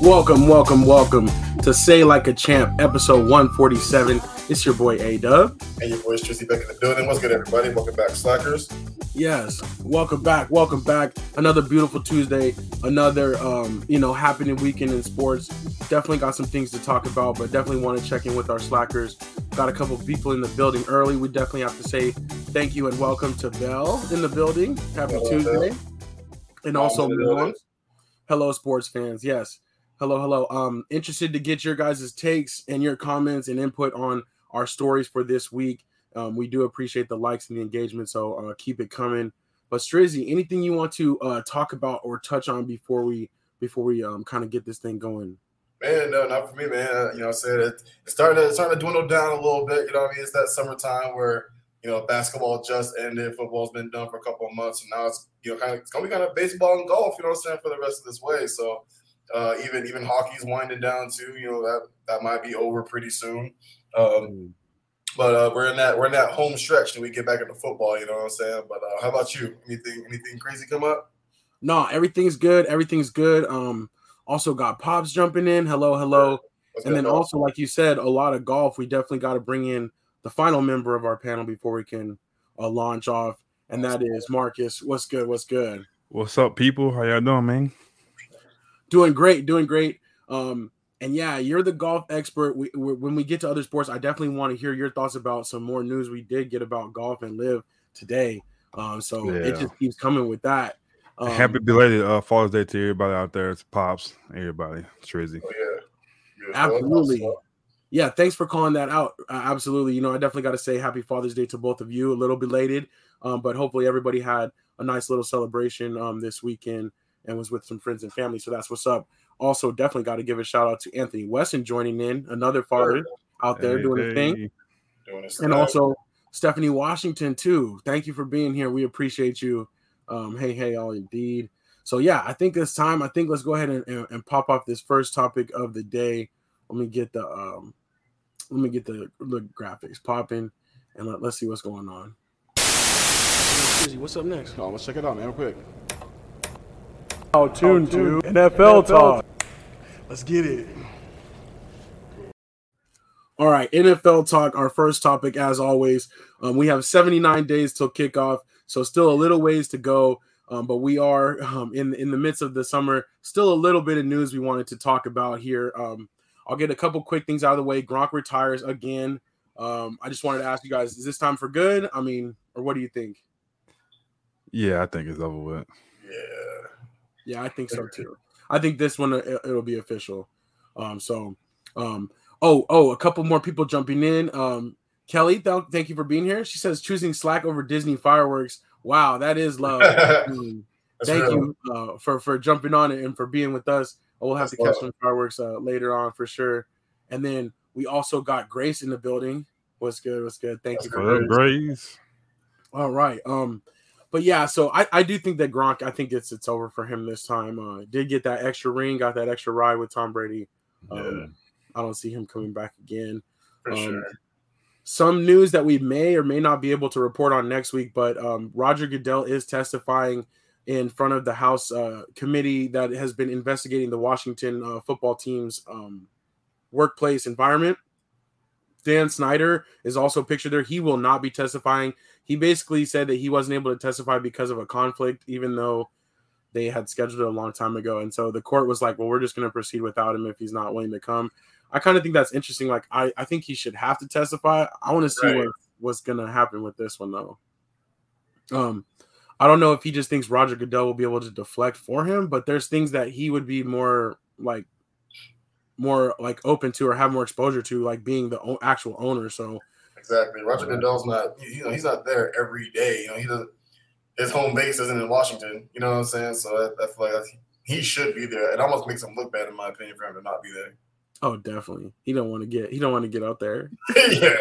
Welcome, welcome, welcome to Say Like a Champ, episode 147. It's your boy A Dub. And your boy Tracy back in the building. What's good, everybody? Welcome back, Slackers. Yes, welcome back, welcome back. Another beautiful Tuesday, another um, you know, happening weekend in sports. Definitely got some things to talk about, but definitely want to check in with our slackers. Got a couple people in the building early. We definitely have to say thank you and welcome to Bell in the building. Happy Hello, Tuesday. Bell. And also in the building. hello sports fans. Yes. Hello, hello. Um, interested to get your guys' takes and your comments and input on our stories for this week. Um, we do appreciate the likes and the engagement, so uh, keep it coming. But Strizzy, anything you want to uh, talk about or touch on before we before we um, kind of get this thing going? Man, no, not for me, man. You know, I'm saying it, it's starting to starting to dwindle down a little bit. You know, what I mean, it's that summertime where you know basketball just ended, football's been done for a couple of months, and now it's you know kind of it's gonna be kind of baseball and golf. You know, what I'm saying for the rest of this way. So uh, even even hockey's winding down too. You know that that might be over pretty soon. Um, but uh, we're in that we're in that home stretch and we get back into football. You know what I'm saying? But uh, how about you? Anything anything crazy come up? No, everything's good. Everything's good. Um, also got pops jumping in. Hello, hello. What's And then dog? also, like you said, a lot of golf. We definitely got to bring in the final member of our panel before we can uh, launch off, and that is Marcus. What's good? What's good? What's up, people? How y'all doing, man? Doing great, doing great. Um, and yeah, you're the golf expert. We, we when we get to other sports, I definitely want to hear your thoughts about some more news we did get about golf and LIV today. Um, so it just keeps coming with that. Um, Happy belated uh, Father's Day to everybody out there. It's pops, everybody. It's Trizzy. Oh, yeah. Beautiful. Absolutely. Yeah, thanks for calling that out. Uh, absolutely. You know, I definitely got to say happy Father's Day to both of you. A little belated, um, but hopefully everybody had a nice little celebration um, this weekend and was with some friends and family. So that's what's up. Also, definitely got to give a shout out to Anthony Wesson joining in, another father out there Hey, doing his thing, hey. Doing this and also Stephanie Washington too. Thank you for being here. We appreciate you. Um, hey, hey, all indeed. So yeah, I think it's time. I think let's go ahead and, and, and pop off this first topic of the day. Let me get the um, let me get the, the graphics popping, and let, let's see what's going on. What's up next? Oh, let's check it out, man, real quick. Oh, tune to NFL talk. Let's get it. All right, NFL talk. Our first topic, as always, um, we have 79 days till kickoff, so still a little ways to go. Um, but we are um, in in the midst of the summer. Still a little bit of news we wanted to talk about here. Um, I'll get a couple quick things out of the way. Gronk retires again. Um, I just wanted to ask you guys: Is this time for good? I mean, or what do you think? Yeah, I think it's over with. yeah. Yeah, I think so too. I think this one it'll be official. Um, so, um, oh, oh, a couple more people jumping in. Um, Kelly, th- thank you for being here. She says choosing Slack over Disney fireworks. Wow, that is love. Thank real. you uh, for for jumping on it and for being with us. We'll have That's to catch love. some fireworks uh, later on for sure. And then we also got Grace in the building. What's good? What's good? Thank That's you for What up, Grace. Grace? All right. Um, but yeah, so I, I do think that Gronk, I think it's it's over for him this time. Uh did get that extra ring, got that extra ride with Tom Brady. Um, I don't see him coming back again. For um, sure. Some news that we may or may not be able to report on next week, but um, Roger Goodell is testifying in front of the House uh, committee that has been investigating the Washington uh, football team's um, workplace environment. Dan Snyder is also pictured there. He will not be testifying. He basically said that he wasn't able to testify because of a conflict, even though they had scheduled it a long time ago. And so the court was like, well, we're just going to proceed without him if he's not willing to come. I kind of think that's interesting. Like, I, I think he should have to testify. I want to see Right. what, what's going to happen with this one, though. Um, I don't know if he just thinks Roger Goodell will be able to deflect for him, but there's things that he would be more like, more like open to or have more exposure to, like being the o- actual owner. So, Exactly. Roger Goodell's not you know he's not there every day. You know he does his home base isn't in Washington. You know what I'm saying? So I, I feel like he should be there. It almost makes him look bad in my opinion for him to not be there. oh, definitely, he don't want to get he don't want to get out there. yeah.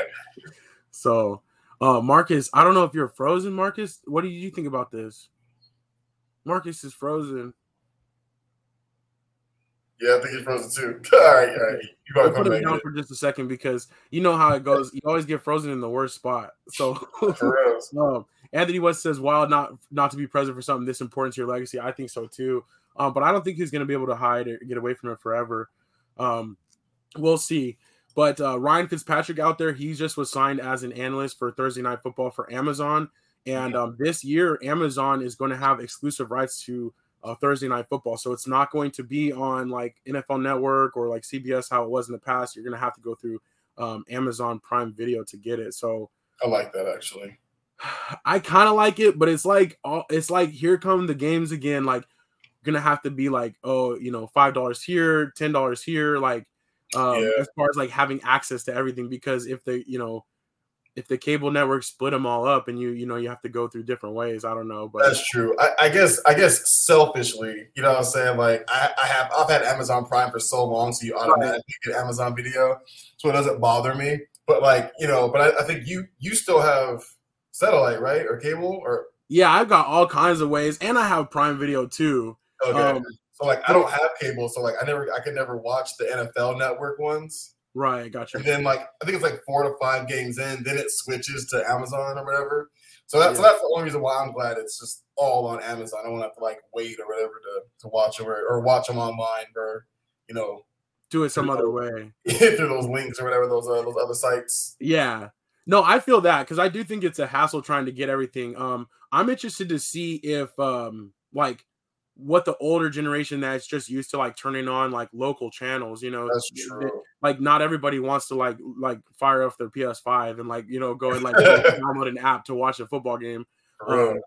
So, uh, Marcus, I don't know if you're frozen, Marcus. What do you think about this? Marcus is frozen. Yeah, I think he's frozen too. all right, all right. You gotta put him down for just a second because you know how it goes. You always get frozen in the worst spot. So, For um, Anthony West says, "While not not to be present for something this important to your legacy, I think so too." Um, but I don't think he's going to be able to hide or get away from it forever. Um, we'll see. But uh, Ryan Fitzpatrick out there, he just was signed as an analyst for Thursday Night Football for Amazon. And um, this year, Amazon is going to have exclusive rights to uh, Thursday Night Football. So it's not going to be on like NFL Network or like CBS how it was in the past. You're going to have to go through um, Amazon Prime Video to get it. So I like that actually. I kind of like it, but it's like all it's like here come the games again. Like gonna have to be like oh you know five dollars here, ten dollars here. Like um, Yeah. as far as like having access to everything because if they you know if the cable network split them all up and you you know you have to go through different ways. I don't know, but That's true. I, I guess I guess selfishly, you know what I'm saying? Like I, I have I've had Amazon Prime for so long, so you automatically get Amazon video. So it doesn't bother me. But like, you know, but I, I think you you still have satellite, right? Or cable or yeah, I've got all kinds of ways, and I have Prime Video too. okay. Um, so like I don't have cable, so like I never I could never watch the NFL network ones. Right, got you. And then like I think it's like four to five games in, then it switches to Amazon or whatever. So that's so that's the only reason why I'm glad it's just all on Amazon. I won't have to like wait or whatever to, to watch them or, or watch them online or you know Do it some other way. through those links or whatever those uh, those other sites. Yeah. No, I feel that because I do think it's a hassle trying to get everything. Um, I'm interested to see if um like what the older generation that's just used to like turning on like local channels, you know, That's true. like not everybody wants to like like fire off their PS5 and like you know go and like download an app to watch a football game. Um,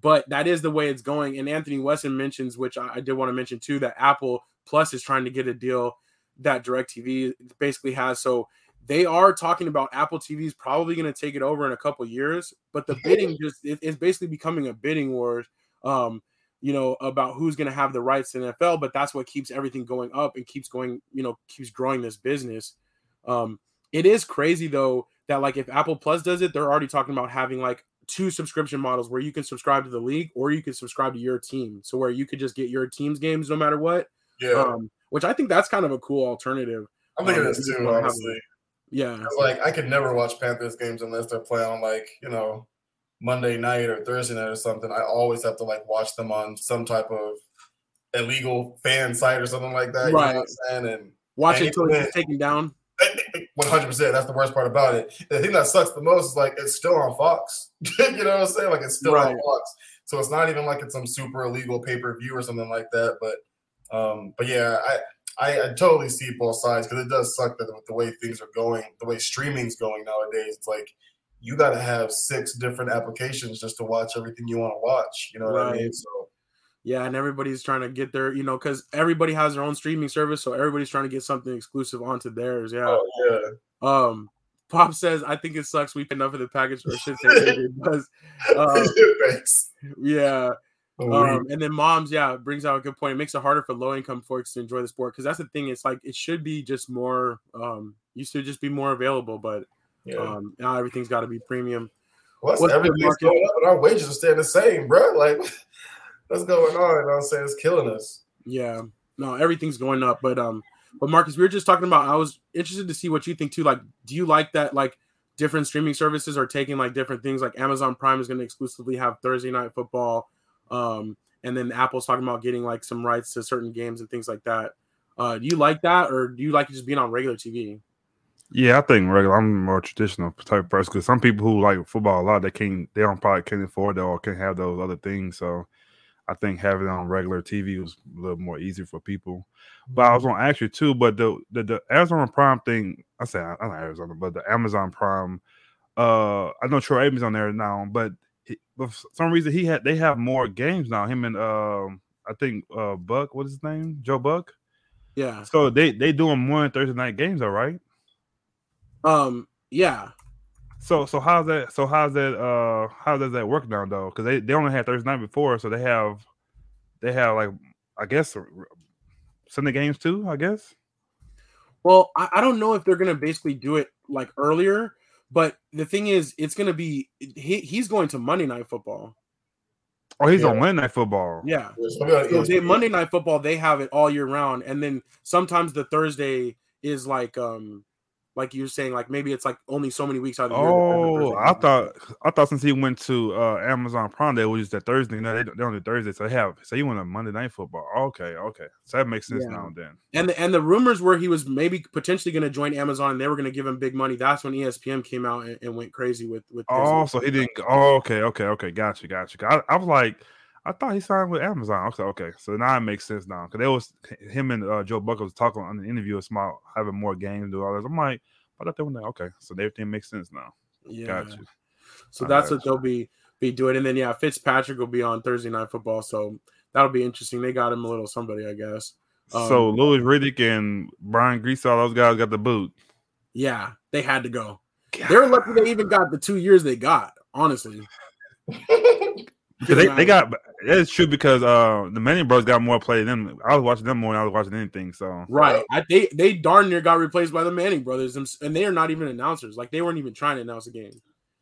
but that is the way it's going. And Anthony Wesson mentions, which I, I did want to mention too, that Apple Plus is trying to get a deal that DirecTV basically has. So they are talking about Apple TV is probably going to take it over in a couple years. But the bidding just it, it's basically becoming a bidding war. Um, you know about who's going to have the rights to NFL, but that's what keeps everything going up and keeps going. You know, keeps growing this business. Um, it is crazy though that like if Apple Plus does it, they're already talking about having like two subscription models where you can subscribe to the league or you can subscribe to your team. So where you could just get your team's games no matter what. Yeah, Um, which I think that's kind of a cool alternative. I'm thinking um, this too, honestly. Yeah. Like I could never watch Panthers games unless they're playing on like you know Monday night or Thursday night or something. I always have to like watch them on some type of illegal fan site or something like that. You Right. know what I'm saying? And Watch And it until it's taken down. One hundred percent. That's the worst part about it. The thing that sucks the most is like it's still on Fox. you know what I'm saying? Like it's still Right. on Fox. So it's not even like it's some super illegal pay per view or something like that. But um, but yeah, I I, I totally see both sides because it does suck that with the way things are going, the way streaming's going nowadays, it's like you got to have six different applications just to watch everything you want to watch. You know what I mean? So Yeah, and everybody's trying to get their, you know, because everybody has their own streaming service, so everybody's trying to get something exclusive onto theirs. Yeah. oh yeah. Um, Pop says, I think it sucks we pay enough of the package or shit they because um, yeah. Um, and then moms, yeah, brings out a good point. It makes it harder for low income folks to enjoy the sport because that's the thing. It's like it should be just more um used to just be more available, but yeah. um now everything's got to be premium. What's What's everything's going up and our wages are staying the same, bro? Like, what's going on? You know what I'm saying? It's killing us. Yeah, no, everything's going up. But um, but Marcus, we were just talking about. I was interested to see what you think too. Like, do you like that? Like, different streaming services are taking like different things. Like Amazon Prime is going to exclusively have Thursday night football, um, and then Apple's talking about getting like some rights to certain games and things like that. Uh, do you like that, or do you like it just being on regular TV? Yeah, I think regular. I'm more traditional type person because some people who like football a lot, they can't, they don't probably can't afford that or can't have those other things. So I think having it on regular TV was a little more easy for people. But I was gonna ask you too, but the the, the Amazon Prime thing, I say I don't know Arizona, but the Amazon Prime, uh, I know Troy Aikman's on there now, but, he, but for some reason he had they have more games now. Him and um, I think uh Buck, what's his name, Joe Buck. Yeah. So they they doing more Thursday night games, all right. Um. Yeah. So so how's that? So how's that? Uh, how does that work now though? Because they, they only had Thursday night before, so they have they have like I guess r- Sunday games too. I guess. Well, I, I don't know if they're gonna basically do it like earlier, but the thing is, it's gonna be he, he's going to Monday Night Football. Oh, he's on Monday Night Football. Yeah. It's gonna be on So they, Monday Night Football, they have it all year round, and then sometimes the Thursday is like um like you're saying, like maybe it's like only so many weeks out of the year. Oh, I thought I thought since he went to uh, Amazon Prime, they was just that Thursday. No, they, they on the Thursday, so they have so he went on Monday Night Football. Okay, okay, so that makes sense Yeah. now. Then And the, and the rumors were he was maybe potentially going to join Amazon. and They were going to give him big money. That's when ESPN came out and, and went crazy with with. Oh, so he didn't. go- Oh, okay, okay, okay, gotcha, gotcha. I, I was like, I thought he signed with Amazon. Okay, okay, so now it makes sense now because there was him and uh, Joe Buck was talking on the interview about having more games and do all this. I'm like, I thought they were like, okay, so everything makes sense now. Yeah. Gotcha. So I that's got what they'll be be doing. And then yeah, Fitzpatrick will be on Thursday night football. So that'll be interesting. They got him a little somebody, I guess. so Um, Louis Riddick and Brian Griese, all those guys got the boot. Yeah, they had to go. They're lucky they even got the two years they got. Honestly, 'Cause They, they got that's true because uh the Manning Bros got more play than them. I was watching them more than I was watching anything. So right. I, they they darn near got replaced by the Manning brothers, and they are not even announcers. Like they weren't even trying to announce a game. you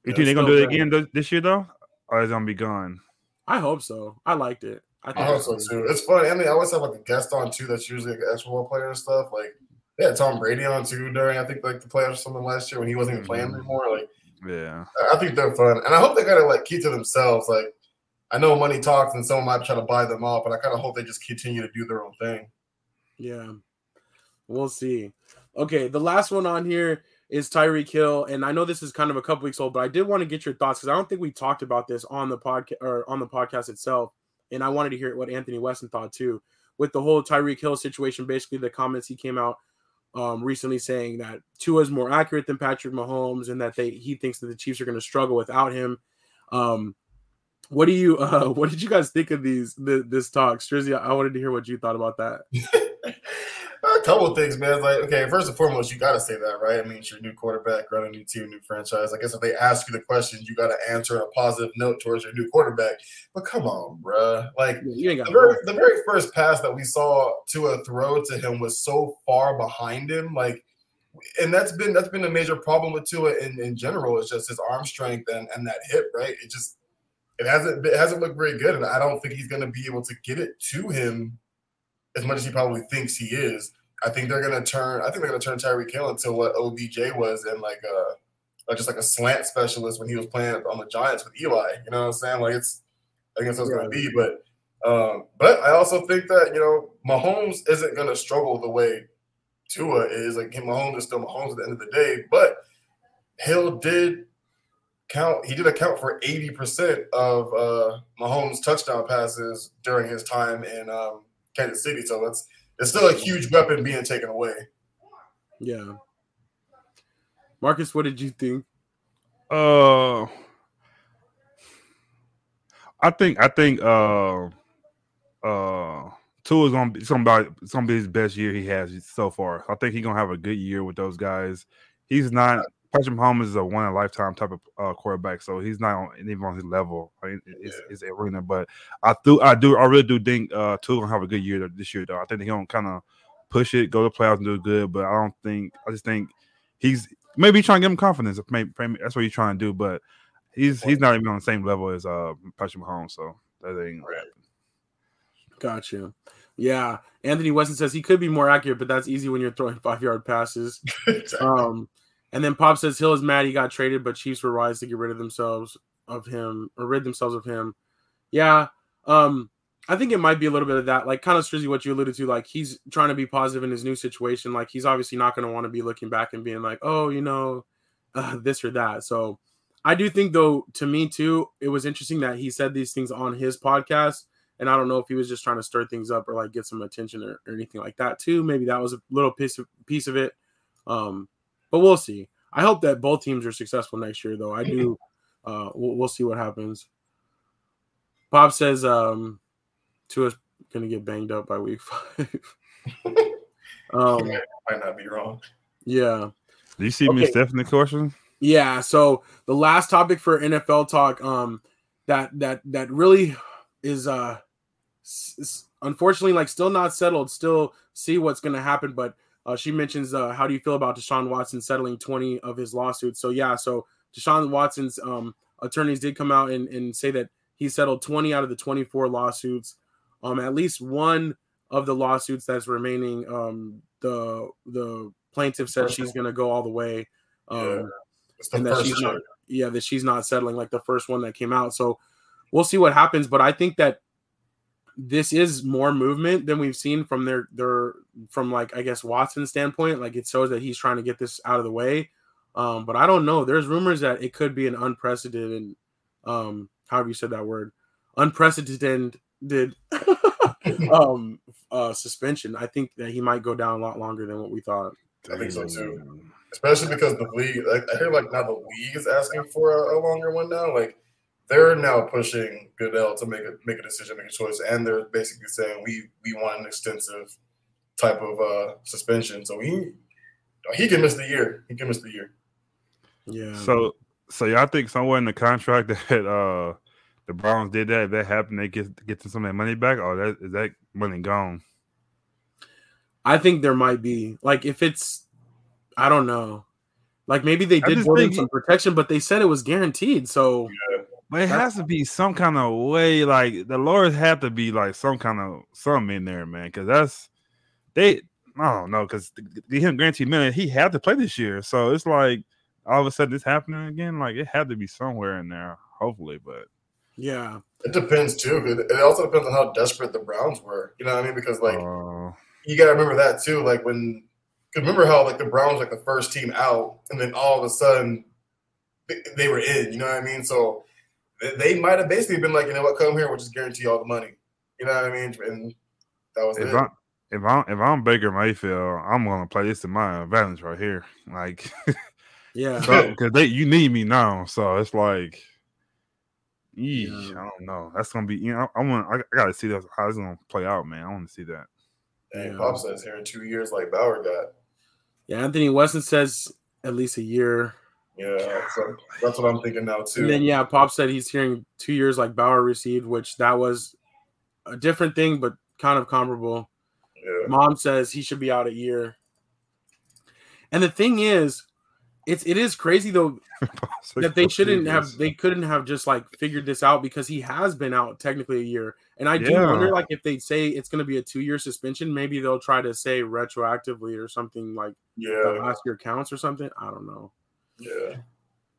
Yeah, think they're gonna do it again th- this year though, or is it gonna be gone? I hope so. I liked it. I, I think hope it's so too. It's funny. I mean, I always have like a guest on too. That's usually like an actual player and stuff. Like they had Tom Brady on too during I think like the playoffs or something last year when he wasn't even playing Mhm. anymore. Like Yeah, I think they're fun, and I hope they kind of like keep to themselves. Like I know money talks, and someone might try to buy them off, but I kind of hope they just continue to do their own thing. Yeah, we'll see. Okay, the last one on here is Tyreek Hill, and I know this is kind of a couple weeks old, but I did want to get your thoughts because I don't think we talked about this on the podcast or on the podcast itself, and I wanted to hear what Anthony Weston thought too with the whole Tyreek Hill situation. Basically, the comments he came out um, recently saying that Tua is more accurate than Patrick Mahomes, and that they he thinks that the Chiefs are going to struggle without him. Um, what do you uh, what did you guys think of these the, this talk, Strizzy? I wanted to hear what you thought about that. a couple of things, man. Like, okay, first and foremost, you got to say that, right? I mean, it's your new quarterback, running a new team, new franchise. I guess if they ask you the question, you got to answer in a positive note towards your new quarterback. But come on, bruh. Like, You ain't got the very, the very first pass that we saw to a throw to him was so far behind him, like, and that's been that's been a major problem with Tua in, in general. It's just his arm strength and, and that hip, right? It just it hasn't it hasn't looked very good, and I don't think he's going to be able to get it to him as much as he probably thinks he is. I think they're going to turn. I think they're going to turn Tyreek Hill into what OBJ was in like a like just like a slant specialist when he was playing on the Giants with Eli. You know what I'm saying? Like it's I guess that's going to be, but um, but I also think that you know Mahomes isn't going to struggle the way Tua is. Like Mahomes is still Mahomes at the end of the day, but Hill did count. He did account for eighty percent of uh, Mahomes' touchdown passes during his time in um, Kansas City. So that's it's still a huge weapon being taken away. Yeah. Marcus, what did you think? uh, I think I think uh uh Tua is gonna be it's gonna be it's gonna be his best year he has so far. I think he's gonna have a good year with those guys. He's not Patrick Mahomes is a one in a lifetime type of uh, quarterback, so he's not on, even on his level. Right? It's, it's arena, but I do I do I really do think uh Tua gonna have a good year this year though. I think he's gonna kind of push it, go to playoffs and do good, but I don't think I just think he's maybe trying to give him confidence. Maybe, maybe that's what he's trying to do, but he's he's not even on the same level as uh Patrick Mahomes, so that ain't happen. Gotcha. Yeah. Anthony Weston says he could be more accurate, but that's easy when you're throwing five yard passes. Um, and then Pop says Hill is mad he got traded, but Chiefs were wise to get rid of themselves of him or rid themselves of him. Yeah. Um, I think it might be a little bit of that, like kind of Strizzy, what you alluded to. Like he's trying to be positive in his new situation. Like he's obviously not going to want to be looking back and being like, oh, you know, uh, this or that. So I do think, though, to me too, it was interesting that he said these things on his podcast. And I don't know if he was just trying to stir things up or like get some attention or, or anything like that too. Maybe that was a little piece of piece of it. Um, but we'll see. I hope that both teams are successful next year, though. I do. Uh, we'll, we'll see what happens. Bob says um, Tua's gonna get banged up by week five. um, Yeah, might not be wrong. yeah. Do you see me Okay. Stephanie question? Yeah, so the last topic for NFL talk um that that that really is uh s- s- unfortunately like still not settled, still see what's going to happen but uh, she mentions uh, how do you feel about Deshaun Watson settling 20 of his lawsuits. So yeah, so Deshaun Watson's um attorneys did come out and, and say that he settled 20 out of the 24 lawsuits. Um at least one of the lawsuits that's remaining um the the plaintiff says she's going to go all the way. Um, Yeah. And that she's not yeah that she's not settling like the first one that came out so we'll see what happens but i think that this is more movement than we've seen from their their from like i guess watson's standpoint. Like it shows that he's trying to get this out of the way. Um but i don't know. There's rumors that it could be an unprecedented um however you said that word unprecedented um uh suspension. I think that he might go down a lot longer than what we thought. I think so too. Especially because the league, like I hear, like now the league is asking for a, a longer one now. Like they're now pushing Goodell to make a make a decision, make a choice, and they're basically saying we we want an extensive type of uh suspension. So he he can miss the year. He can miss the year. yeah So, so y'all think somewhere in the contract that uh the Browns did that, if that happened, they get get some of that money back, or that is that money gone? I think there might be like if it's I don't know. Like maybe they did just build in some protection, but they said it was guaranteed. So But it That's- has to be some kind of way, like the lawyers have to be like some kind of something in there, man. Because that's they, I don't know, because the him guaranteed minute he had to play this year, so it's like all of a sudden it's happening again. Like it had to be somewhere in there, hopefully. But yeah, It depends too. 'cause It also depends on how desperate the Browns were. You know what I mean? Because like uh, you got to remember that too. Like when, cause remember how like the Browns like the first team out, and then all of a sudden they, they were in. You know what I mean? So they, they might have basically been like, you know what, come here, we'll just guarantee you all the money. You know what I mean? And that was if it. I if I'm if I'm Baker Mayfield, I'm gonna play this to my advantage right here, like yeah, because they you need me now, so it's like. Yeesh, Yeah. I don't know. That's gonna be you know. I want. I, I gotta see that how it's gonna play out, man. I want to see that. Dang, Yeah. Pop says here in two years, like Bauer got. yeah. Anthony Weston says at least a year, Yeah, so that's what I'm thinking now too. and then yeah, Pop said he's hearing two years like Bauer received, which that was a different thing, but kind of comparable. yeah. Mom says he should be out a year, and the thing is, it's it is crazy though that they shouldn't have they couldn't have just like figured this out because he has been out technically a year and i do Yeah. wonder like if they say it's going to be a two year suspension maybe they'll try to say retroactively or something like the Yeah, last year counts or something i don't know yeah.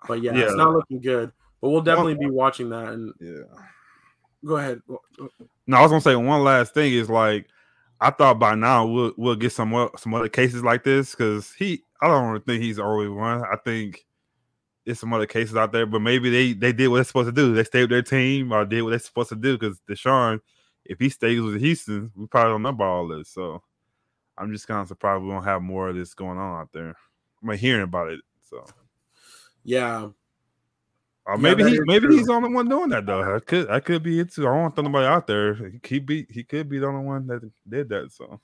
but yeah, Yeah. it's not looking good but we'll definitely be watching that and Yeah. go ahead No, I was gonna say one last thing is like I thought by now we'll we'll get some some other cases like this because he I don't really think he's the only one. I think there's some other cases out there, but maybe they they did what they're supposed to do. They stayed with their team or did what they're supposed to do because Deshaun, if he stays with Houston, we probably don't know about all this. So I'm just kind of surprised we don't have more of this going on out there. I'm like, hearing about it. So yeah or maybe that he maybe true. he's the only one doing that though. I could I could be it too. I don't want to throw nobody out there. He could be he could be the only one that did that. So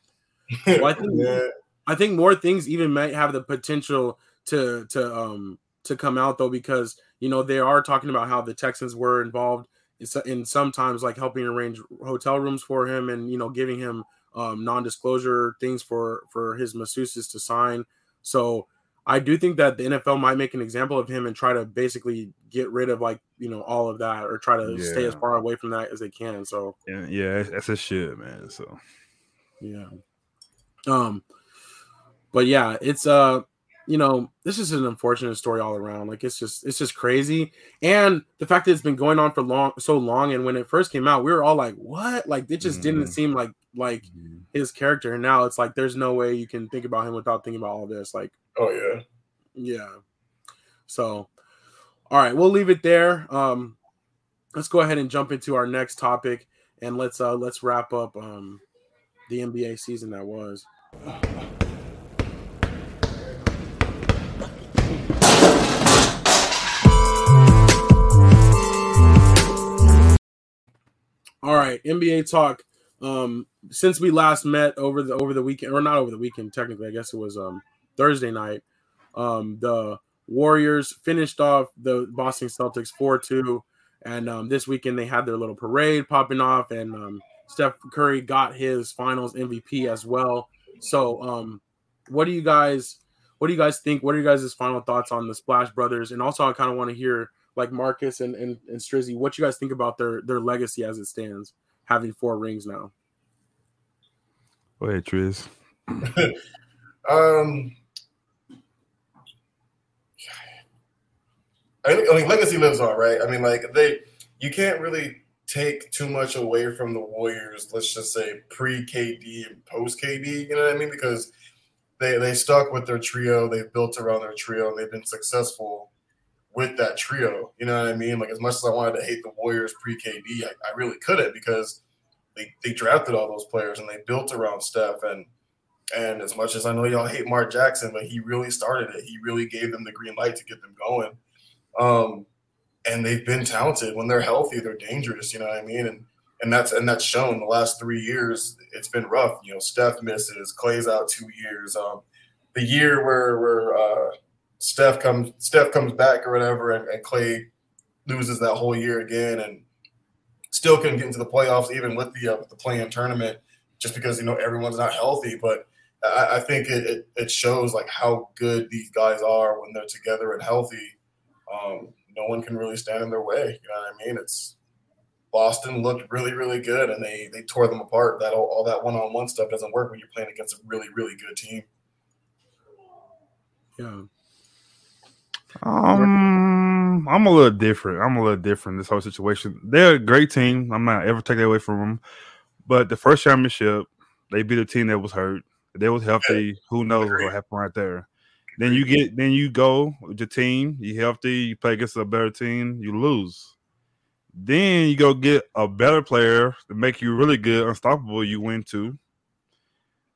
Well, I think- yeah. I think more things even might have the potential to to um to come out though because you know they are talking about how the Texans were involved in, in sometimes like helping arrange hotel rooms for him and you know giving him um non-disclosure things for for his masseuses to sign. So I do think that the NFL might make an example of him and try to basically get rid of like you know all of that or try to stay as far away from that as they can. So yeah, yeah, that's a shit, man. So yeah. Um, but yeah, it's uh, you know, this is an unfortunate story all around. Like it's just it's just crazy. And the fact that it's been going on for long so long and when it first came out, we were all like, what? Like it just didn't Mhm. seem like like his character. And now it's like there's no way you can think about him without thinking about all this. Like, Oh yeah. yeah. So all right, we'll leave it there. Um let's go ahead and jump into our next topic and let's uh let's wrap up um the NBA season that was. All right, NBA talk. Um, since we last met over the over the weekend, or not over the weekend, technically, I guess it was um Thursday night. Um, the Warriors finished off the Boston Celtics four two, and um, this weekend they had their little parade popping off, and um, Steph Curry got his Finals MVP as well. So, um, what do you guys, what do you guys think? What are you guys' final thoughts on the Splash Brothers? And also, I kind of want to hear like Marcus and, and and Strizzy, what you guys think about their their legacy as it stands, having four rings now. Wait, Tris. Um, I mean, I mean, legacy lives on, right? I mean, like they, you can't really take too much away from the Warriors. Let's just say pre KD and post KD. You know what I mean? Because they they stuck with their trio. They've built around their trio, and they've been successful with that trio. You know what I mean? Like as much as I wanted to hate the Warriors pre KD, I, I really couldn't because they, they drafted all those players and they built around Steph and and as much as I know y'all hate Mark Jackson, but he really started it. He really gave them the green light to get them going. Um, and they've been talented. When they're healthy, they're dangerous. You know what I mean? And and that's and that's shown the last three years. It's been rough. You know, Steph misses, Klay's out two years. Um, the year where where uh, Steph comes Steph comes back or whatever, and, and Klay loses that whole year again, and still couldn't get into the playoffs even with the uh, the play-in tournament, just because you know everyone's not healthy. But I, I think it, it, it shows like how good these guys are when they're together and healthy. Um, no one can really stand in their way. You know what I mean? It's Boston looked really, really good, and they they tore them apart. That all, all that one on one stuff doesn't work when you're playing against a really, really good team. Yeah. Um, I'm a little different. I'm a little different. This whole situation. They're a great team. I'm not ever take that away from them. But the first championship, they beat a team that was hurt. If they was healthy, who knows what happened right there. Then you get, then you go with your team. You healthy. You play against a better team. You lose. Then you go get a better player to make you really good, unstoppable. You win too.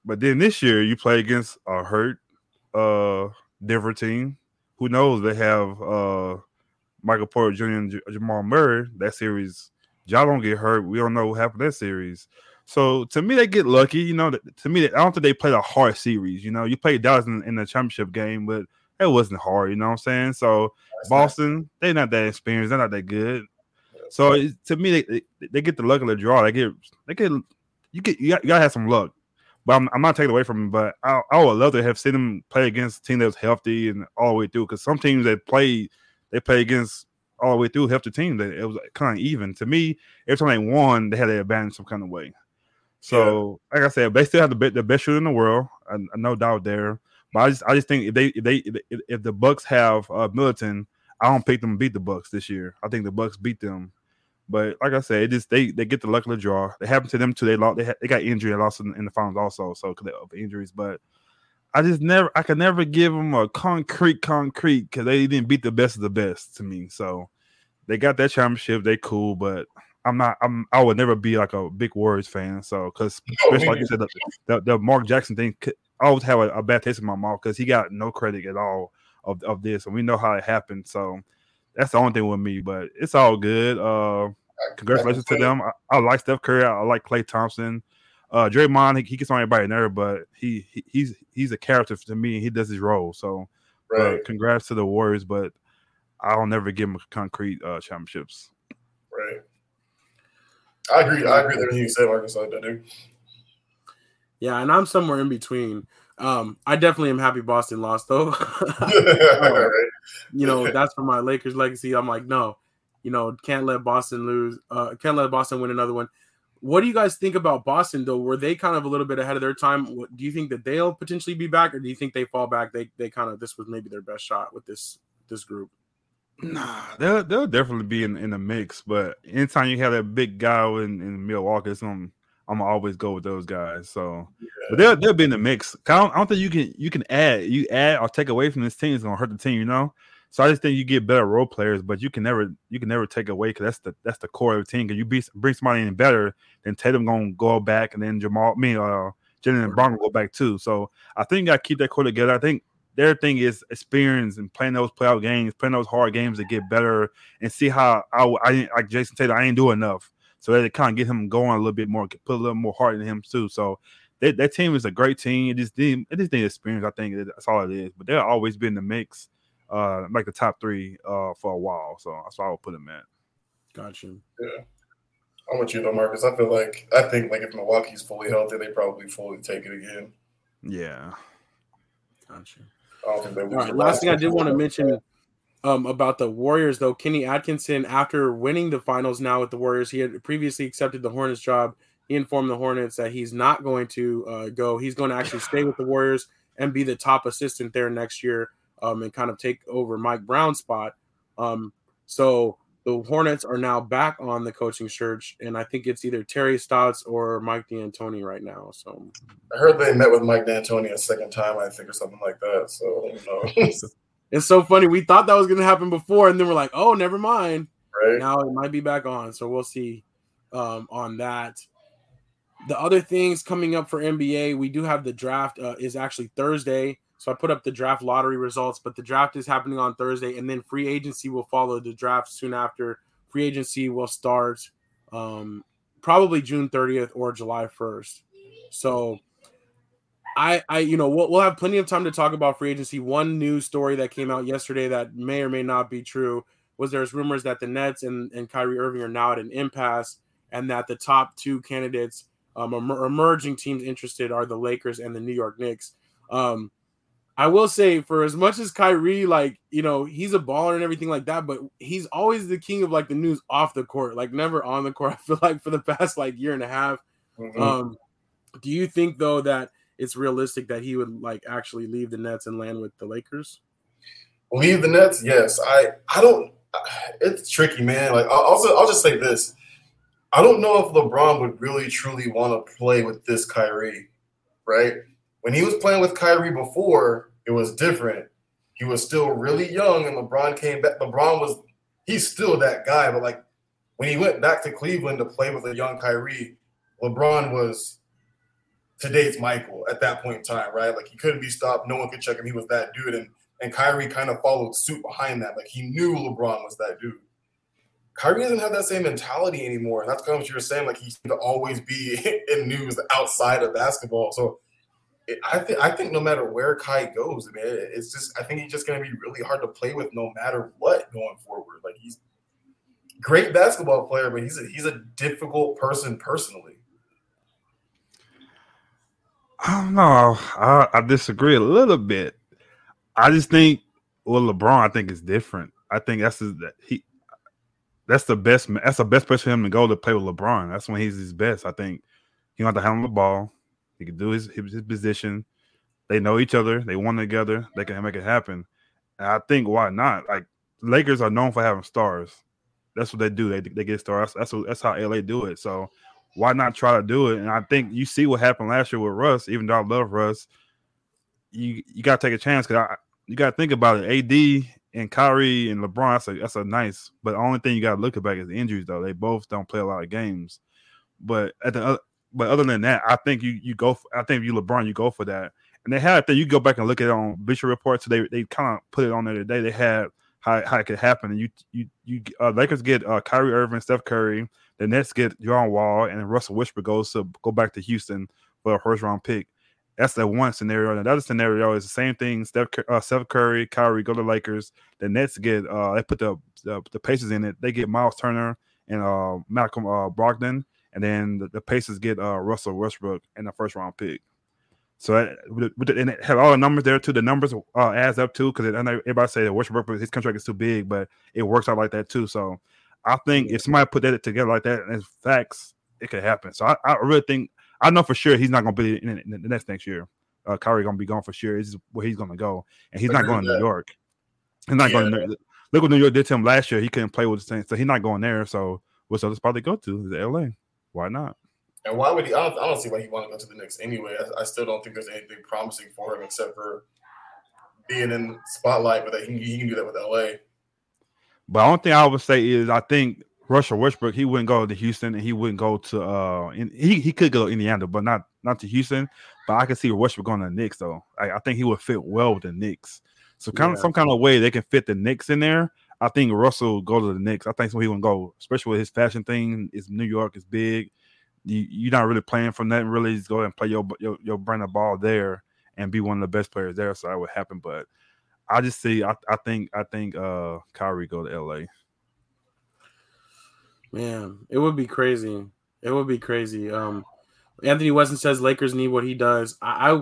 But then this year you play against a hurt, uh, Denver team. Who knows? They have uh Michael Porter Jr. and Jamal Murray. That series, y'all don't get hurt. We don't know what happened that series. So to me, they get lucky. You know, to me, I don't think they played a hard series. You know, you played Dallas in, in the championship game, but it wasn't hard. You know what I'm saying? So That's Boston, they're not that experienced. They're not that good. So it, to me, they, they they get the luck of the draw. They get they get you get you, got, you gotta have some luck. But I'm, I'm not taking away from him. But I, I would love to have seen them play against a team that was healthy and all the way through. Because some teams that play they play against all the way through healthy teams. That it was kind of even. To me, every time they won, they had their advantage some kind of way. So, like I said, they still have the the best shooter in the world, uh, no doubt there. But I just I just think if they if they if, if the Bucks have uh, Middleton, I don't pick them to beat the Bucks this year. I think the Bucks beat them. But like I said, it just they they get the luck of the draw. It happened to them too. They lost. They, had, they got injury and lost in, in the finals also. So because of injuries, but I just never I could never give them a concrete concrete because they didn't beat the best of the best to me. So they got that championship. They cool, but I'm not. I'm. I would never be like a big Warriors fan. So because oh, especially like you said, the, the, the Mark Jackson thing, could- I always have a, a bad taste in my mouth because he got no credit at all of, of this, and we know how it happened. So that's the only thing with me. But it's all good. Uh, congratulations to them. I, I like Steph Curry. I, like Klay Thompson. Uh, Draymond, he, he gets on everybody nerve, but he, he he's he's a character to me. and He does his role. So, Right. uh, congrats to the Warriors, but I'll never give them concrete uh, championships. Right. I agree. I agree with everything you said, Marcus. I do. Yeah, and I'm somewhere in between. Um, I definitely am happy Boston lost though. right. you know, that's for my Lakers legacy. I'm like, no, you know, can't let Boston lose. Uh, can't let Boston win another one. What do you guys think about Boston though? Were they kind of a little bit ahead of their time? What, do you think that they'll potentially be back, or do you think they fall back? They they kind of this was maybe their best shot with this this group. Nah, they'll they'll definitely be in, in the mix. But anytime you have that big guy in, in Milwaukee, it's gonna, I'm gonna always go with those guys. So, but they'll they'll be in the mix. I don't, I don't think you can you can add you add or take away from this team is gonna hurt the team. You know. So I just think you get better role players, but you can never you can never take away because that's the that's the core of the team. Because you be, bring somebody in better, then Tatum gonna go back, and then Jamal, me, uh, Jalen and Brown will go back too. So I think to keep that core together. I think their thing is experience and playing those playoff games, playing those hard games to get better and see how I, I didn't like Jayson Tatum. I ain't do enough, so that it kind of get him going a little bit more, put a little more heart in him too. So that, that team is a great team. It just need it just need experience. I think that's all it is. But they'll always be in the mix, uh, like the top three uh for a while. So that's why I would put them at. Gotcha. Yeah. I'm with you though, Marcus. I feel like I think like if Milwaukee's fully healthy, they probably fully take it again. Yeah. Gotcha. I don't think they. All right. Last thing I did want to mention um, about the Warriors, though, Kenny Atkinson, after winning the finals now with the Warriors, he had previously accepted the Hornets job. He informed the Hornets that he's not going to uh, go. He's going to actually stay with the Warriors and be the top assistant there next year um, and kind of take over Mike Brown's spot. Um, so the Hornets are now back on the coaching search, and I think it's either Terry Stotts or Mike D'Antoni right now. So I heard they met with Mike D'Antoni a second time, I think, or something like that. So you know. it's so funny. We thought that was going to happen before, and then we're like, oh, never mind. right? Now it might be back on, so we'll see um, on that. The other things coming up for NBA, we do have the draft uh, is actually Thursday. So I put up the draft lottery results, but the draft is happening on Thursday, and then free agency will follow the draft soon after. Free agency will start um, probably June 30th or July 1st. So I, I, you know, we'll, we'll have plenty of time to talk about free agency. One news story that came out yesterday that may or may not be true was there's rumors that the Nets and, and Kyrie Irving are now at an impasse, and that the top two candidates, um, emer- emerging teams interested, are the Lakers and the New York Knicks. Um, I will say, for as much as Kyrie, like you know, he's a baller and everything like that, but he's always the king of like the news off the court, like never on the court. I feel like for the past like year and a half. Mhm. Um, do you think though that it's realistic that he would like actually leave the Nets and land with the Lakers? Leave the Nets? Yes. I I don't. It's tricky, man. Like also I'll just say this. I don't know if LeBron would really truly want to play with this Kyrie, right? When he was playing with Kyrie before, it was different. He was still really young, and LeBron came back. LeBron was he's still that guy, but like when he went back to Cleveland to play with a young Kyrie, LeBron was today's Michael at that point in time, right? Like he couldn't be stopped. No one could check him. He was that dude. And and Kyrie kind of followed suit behind that. Like he knew LeBron was that dude. Kyrie doesn't have that same mentality anymore. And that's kind of what you were saying. Like he he's to always be in news outside of basketball. So it, I think I think no matter where Kai goes, I mean, it- it's just I think he's just going to be really hard to play with no matter what going forward. Like he's great basketball player, but he's a, he's a difficult person personally. I don't know. I, I disagree a little bit. I just think well, LeBron, I think is different. I think that's his, he. That's the best. That's the best place for him to go to play with LeBron. That's when he's his best. I think he want to handle the ball. He can do his his, his position. They know each other. They won together. They can make it happen. And I think why not? Like Lakers are known for having stars. That's what they do. They they get stars. That's what, that's how LA do it. So why not try to do it? And I think you see what happened last year with Russ. Even though I love Russ, you you got to take a chance because you got to think about it. AD and Kyrie and LeBron. That's a that's a nice. But the only thing you got to look at back is the injuries. Though they both don't play a lot of games. But at the oth- but other than that, I think you you go. For, I think you LeBron, you go for that. And they had that. You go back and look at it on Bleacher Report. So they they kind of put it on there today. They had how, how it could happen. And you you you uh, Lakers get uh, Kyrie Irving, Steph Curry. The Nets get John Wall, and Russell Westbrook goes to go back to Houston for a first round pick. That's the one scenario. Another scenario is the same thing. Steph, uh, Steph Curry, Kyrie go to Lakers. The Nets get uh, they put the, the the Pacers in it. They get Miles Turner and uh, Malcolm uh, Brogdon, and then the, the Pacers get uh, Russell Westbrook and the first round pick. So that, and have all the numbers there too. The numbers uh, adds up too because everybody say that Westbrook his contract is too big, but it works out like that too. So I think if somebody put that together like that as facts, it could happen. So I, I really think I know for sure he's not going to be in, the next next year. Uh, Kyrie going to be gone for sure. This is where he's going to go, and he's not going to New. York. He's not going. To, look what New York did to him last year. He couldn't play with the Saints, so he's not going there. So what's other spot to go to? Is LA? Why not? And why would he? I don't, I don't see why he want to go to the Knicks anyway. I, I still don't think there's anything promising for him except for being in spotlight. But that he, he can do that with LA. But only thing I would say is I think Russell Westbrook he wouldn't go to Houston and he wouldn't go to uh in, he he could go to Indiana but not not to Houston. But I can see Westbrook going to the Knicks though. I, I think he would fit well with the Knicks. So kind of some kind of way they can fit the Knicks in there. I think Russell go to the Knicks. I think so he would go, especially with his fashion thing. Is New York is big. You, you're not really playing from that. Really, just go ahead and play your your your brand of ball there and be one of the best players there. So that would happen. But I just see. I, I think. I think. Uh, Kyrie go to L.A. Man, it would be crazy. It would be crazy. Um, Anthony Weston says Lakers need what he does. I, I,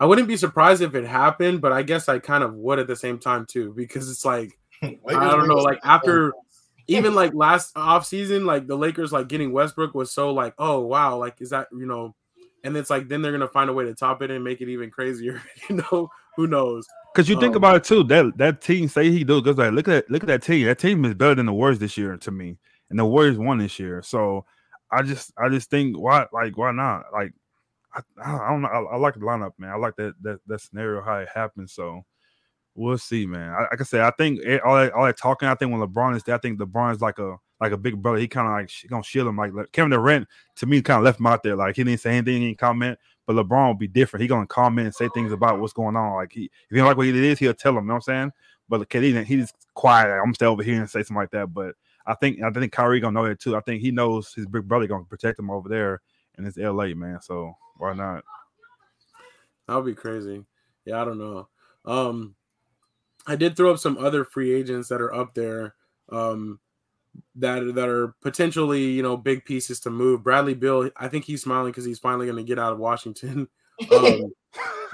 I wouldn't be surprised if it happened, but I guess I kind of would at the same time too, because it's like I don't know, like after even like last off season, like the Lakers like getting Westbrook was so like, oh wow, like is that you know, and it's like then they're gonna find a way to top it and make it even crazier. you know, who knows? Because you think Um, about it too, that that team say he do because like look at that, look at that team. That team is better than the Warriors this year to me, and the Warriors won this year. So I just I just think why like why not like I, I don't know I, I like the lineup man. I like that that that scenario how it happened. So we'll see, man. I, like I said, I think it- all that all that talking. I think when LeBron is there, I think LeBron is like a like a big brother. He kind of like gonna shield him. Like, like Kevin Durant to me kind of left him out there. Like he didn't say anything, he didn't comment. But LeBron will be different. He gonna comment and say things about what's going on. Like he, if he don't like what he is, he'll tell him. You know what I'm saying? But KD, he's quiet. I'm stay over here and say something like that. But I think I think Kyrie gonna know that too. I think he knows his big brother gonna protect him over there, and it's LA, man. So why not? That would be crazy. Yeah, I don't know. Um, I did throw up some other free agents that are up there. Um, that that are potentially you know big pieces to move. Bradley Beal, I think he's smiling because he's finally going to get out of Washington. Um,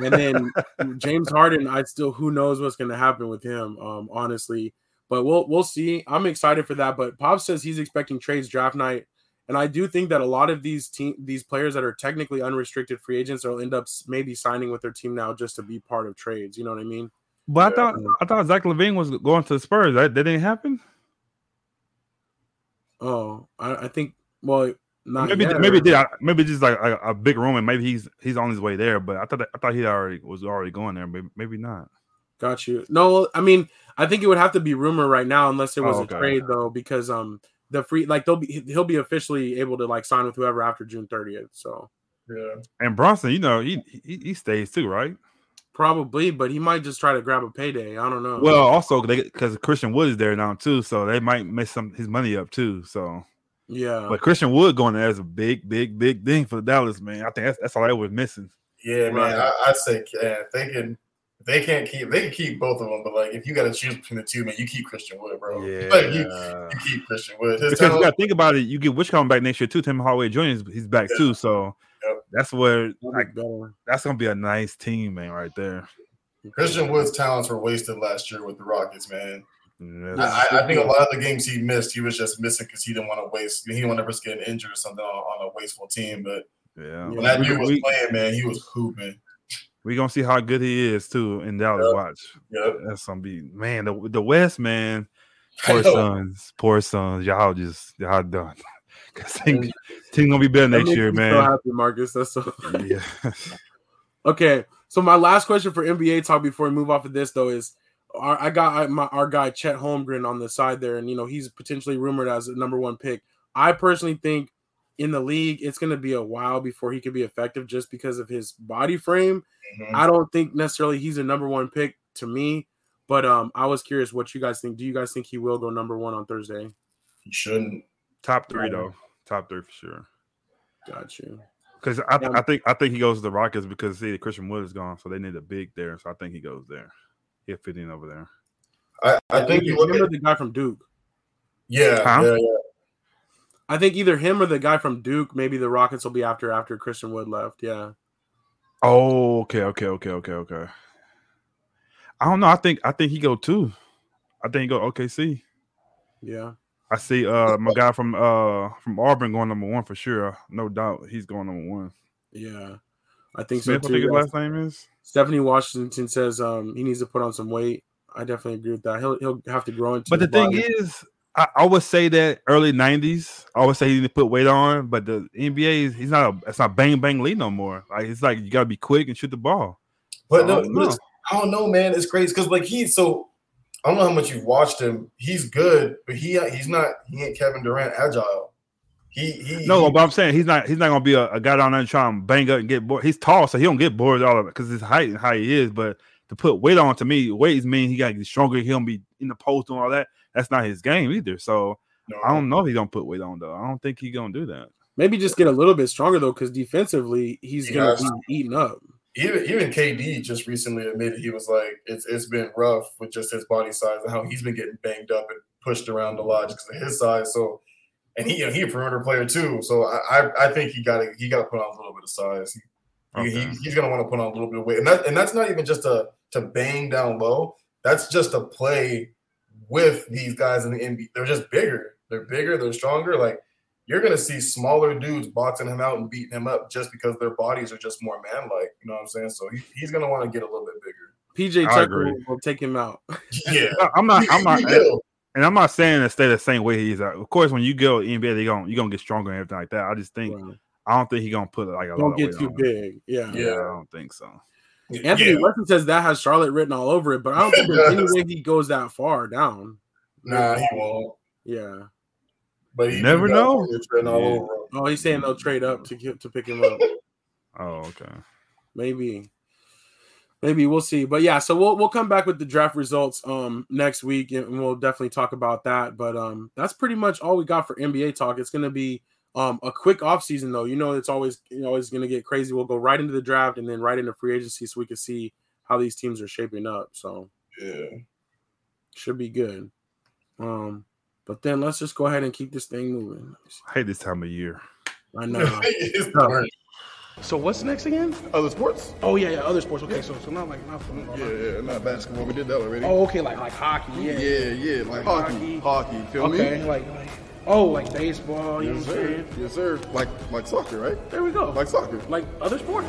and then James Harden, I still who knows what's going to happen with him. Um, honestly, but we'll we'll see. I'm excited for that. But Pop says he's expecting trades draft night, and I do think that a lot of these team these players that are technically unrestricted free agents will end up maybe signing with their team now just to be part of trades. You know what I mean? But I thought I thought Zach LaVine was going to the Spurs. That, that didn't happen. Oh, I, I think well, not maybe yet, maybe or- did. I- Maybe just like a, a big room, and maybe he's he's on his way there. But I thought that, I thought he already was already going there. Maybe maybe not. Got you. No, I mean, I think it would have to be rumor right now, unless it was Oh, a trade though, because um the free like they'll be he'll be officially able to like sign with whoever after June 30th. So Yeah. And Brunson, you know, he he, he stays too, right? Probably, but he might just try to grab a payday. I don't know. Well, also because Christian Wood is there now too, so they might mess some his money up too. So, yeah, but Christian Wood going there is a big, big, big thing for the Dallas man. I think that's that's all they was missing. Yeah, man. I, I'd say yeah, they can they can't keep they can keep both of them, but like if you got to choose between the two, man, you keep Christian Wood, bro. Like, you, you keep Christian Wood. His because you got to think about it. You get Wish coming back next year too. Tim Hardaway Jr. is he's back Yeah. too, so Yep. That's where like that's gonna be a nice team, man, right there. Christian Wood's talents were wasted last year with the Rockets, man. Yeah, Yeah. I, I think a lot of the games he missed, he was just missing because he didn't want to waste. He didn't want to risk getting injured or something on, on a wasteful team. But yeah. when that We- dude was we, playing, man, he was hooping. we gonna see how good he is too in Dallas. Yep. Watch. Yep. That's gonna be man. The, the West man. Poor Suns, poor Suns. Y'all just y'all done. Cause team, team gonna be better That next makes year, me so man. happy, Marcus. That's so. Yeah. Okay, so my last question for NBA talk before we move off of this though is, our, I got my, our guy Chet Holmgren on the side there, and you know he's potentially rumored as a number one pick. I personally think in the league it's going to be a while before he could be effective just because of his body frame. Mhm. I don't think necessarily he's a number one pick to me, but um, I was curious what you guys think. Do you guys think he will go number one on Thursday? He shouldn't. Top three though. Top three for sure. Got you. Because I, Yeah. I think I think he goes to the Rockets because see Christian Wood is gone, so they need a big there. So I think he goes there. He'll fit in over there. I, I think you look Remember at the guy from Duke. yeah, Huh? yeah, yeah. I think either him or the guy from Duke. Maybe the Rockets will be after after Christian Wood left. Yeah. Oh, okay, okay, okay, okay, okay. I don't know. I think I think he go two. I think he go OKC. Yeah. I see uh my guy from uh from Auburn going number one for sure. No doubt he's going number one. Yeah. I think Smith, so I think his last name is. Stephanie Washington says um he needs to put on some weight. I definitely agree with that. He'll he'll have to grow into. But the his thing body. is, I, I would say that early '90s, I would say he didn't put weight on. But the NBA, is he's not a, it's not bang bang lead no more. Like it's like you gotta be quick and shoot the ball. But I no, don't know. it's- I don't know, man. It's crazy because like he's so. I don't know how much you've watched him. He's good, but he he's not. He ain't Kevin Durant agile. He he No, he- but I'm saying he's not he's not gonna be a, a guy down there trying to bang up and get bored. He's tall, so he don't get bored all of it because his height and how he is. But to put weight on to me, weight mean he gotta get stronger. He don't be in the post and all that. That's not his game either. So no. I don't know if he don't put weight on though. I don't think he gonna do that. maybe just get a little bit stronger though, because defensively he's He gonna be eaten up. Even even KD just recently admitted he was like it's it's been rough with just his body size and how he's been getting banged up and pushed around a lot just because of his size. So and he he a perimeter player too. So I I, I think he got to he got to put on a little bit of size. He, he- he's gonna want to put on a little bit of weight, and that and that's not even just to to bang down low. That's just to play with these guys in the NBA. They're just bigger. They're bigger. They're stronger. Like you're gonna see smaller dudes boxing him out and beating him up just because their bodies are just more man-like. You know what I'm saying? So he, he's gonna want to get a little bit bigger. PJ I Tucker agree. will, will take him out. Yeah, I- I'm not. I'm not. And I'm not saying to stay the same way he's at. Of course, when you go NBA, they going you're gonna get stronger and everything like that. I just think Well, I don't think he's gonna put like a lot don't of get weight too on. big. Yeah. Yeah, I don't think so. Anthony Yeah. Weston says that has Charlotte written all over it, but I don't think there's any way he goes that far down. Nah, he won't. Yeah. But he Never know. players all Yeah. over. Oh, he's saying they'll trade up to get to pick him up. Oh, okay. Maybe. Maybe we'll see. But yeah, so we'll we'll come back with the draft results um next week and we'll definitely talk about that. But um that's pretty much all we got for NBA talk. It's gonna be um a quick off season though. You know it's always you know always gonna get crazy. We'll go right into the draft and then right into free agency so we can see how these teams are shaping up. So Yeah. should be good. Um but then let's just go ahead and keep this thing moving. I hate this time of year. I know. It's. So what's next again? Other sports? Oh yeah, yeah, other sports. Okay, so so not like not football. Yeah, yeah, not basketball. We did that already. Oh, okay, like like hockey. Yeah. yeah, yeah, like hockey, Hockey. hockey. Feel Okay, me? like like oh, like baseball. You know Yes, what I'm sir. saying? Yes, sir. Like like soccer, right? There we go. Like soccer. like other sports.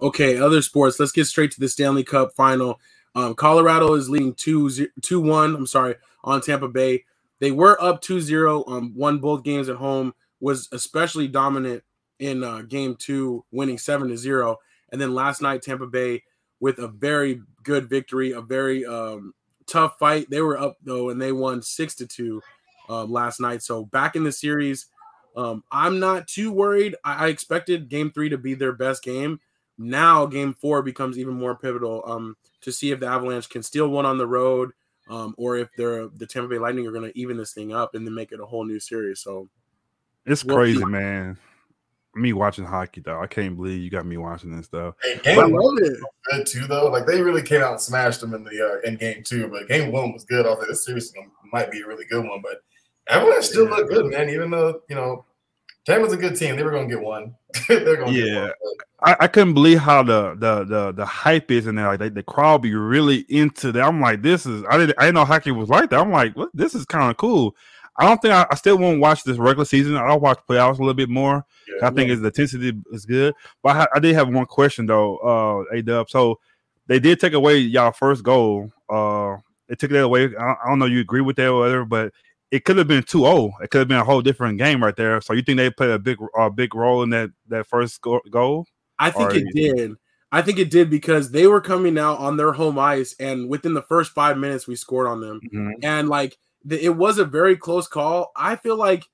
Okay, other sports. Let's get straight to the Stanley Cup final. Um, Colorado is leading 2 2 1, I'm sorry, on Tampa Bay. They were up 2 0, um, won both games at home, was especially dominant in uh, game two, winning 7 to 0. And then last night, Tampa Bay with a very good victory, a very um, tough fight. They were up though, and they won 6 to 2 um, last night. So back in the series. Um, I'm not too worried. I, I expected game three to be their best game now game four becomes even more pivotal um to see if the avalanche can steal one on the road um or if they're the tampa bay lightning are going to even this thing up and then make it a whole new series so It's Well, crazy, you- man. Me watching hockey though, I can't believe you got me watching this stuff. Hey, i game love one it was good too, though. Like they really came out and smashed them in the uh, in game two, but game one was good. I was like, this series might be a really good one. But Avalanche still look good, man. Even though you know Tampa's a good team, they were gonna get one. They're gonna get Yeah. one. I, I couldn't believe how the the the the hype is in there. Like they, the crowd be really into that. I'm like, this is I didn't I didn't know hockey was like that. I'm like, what? This is kind of cool. I don't think I, I still won't watch this regular season. I'll watch playoffs a little bit more. Yeah. I think it's the intensity is good. But I, I did have one question though, uh, A Dub. So they did take away y'all first goal. Uh, they took that away. I, I don't know you agree with that or whatever, but it could have been 2-0. It could have been a whole different game right there. So you think they played a big uh, big role in that that first goal? i think Or it did i think it did because they were coming out on their home ice and within the first five minutes we scored on them and like the, it was a very close call i feel like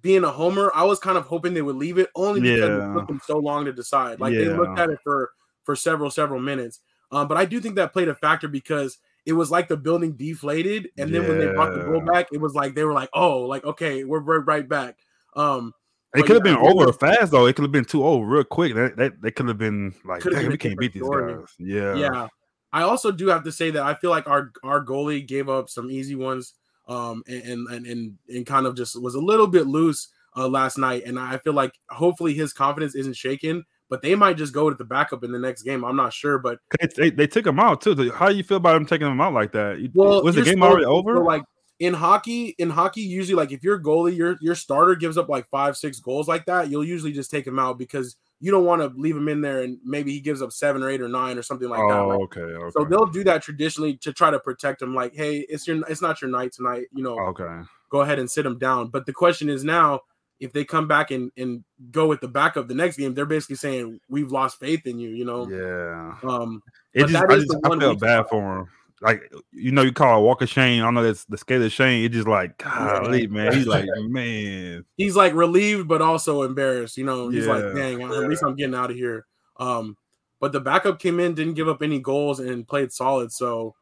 being a homer i was kind of hoping they would leave it only because Yeah. it took them so long to decide like they looked at it for for several several minutes um but i do think that played a factor because it was like the building deflated and then when they brought the goal back it was like they were like oh like okay we're, we're right back um It could have yeah, been it was- over fast though. It could have been 2-0 real quick. That, that they could have been like, been we can't beat these story. guys. Yeah, yeah i also do have to say that i feel like our our goalie gave up some easy ones um and and and, and kind of just was a little bit loose uh last night and i feel like hopefully his confidence isn't shaken but they might just go to the backup in the next game i'm not sure but They, they, took him out too. How do you feel about him taking him out like that? Well was the game already over? like in hockey in hockey usually like if your goalie your your starter gives up like five six goals like that you'll usually just take him out because you don't want to leave him in there and maybe he gives up seven or eight or nine or something like that oh, Like, okay, okay. So they'll do that traditionally to try to protect him. Like, hey, it's your, it's not your night tonight. You know, okay. go ahead and sit him down. But the question is now, if they come back and and go with the backup the next game, they're basically saying we've lost faith in you. You know, Yeah. um, It But just, I, is just, I one felt bad spot. for him. Like you know, you call it Walker Shane. I know that's the scale of Shane. It's just like golly, man. He's like, man. he's like relieved but also embarrassed. You know, he's like, Yeah. dang, at least I'm getting out of here. Um, but the backup came in, didn't give up any goals, and played solid. So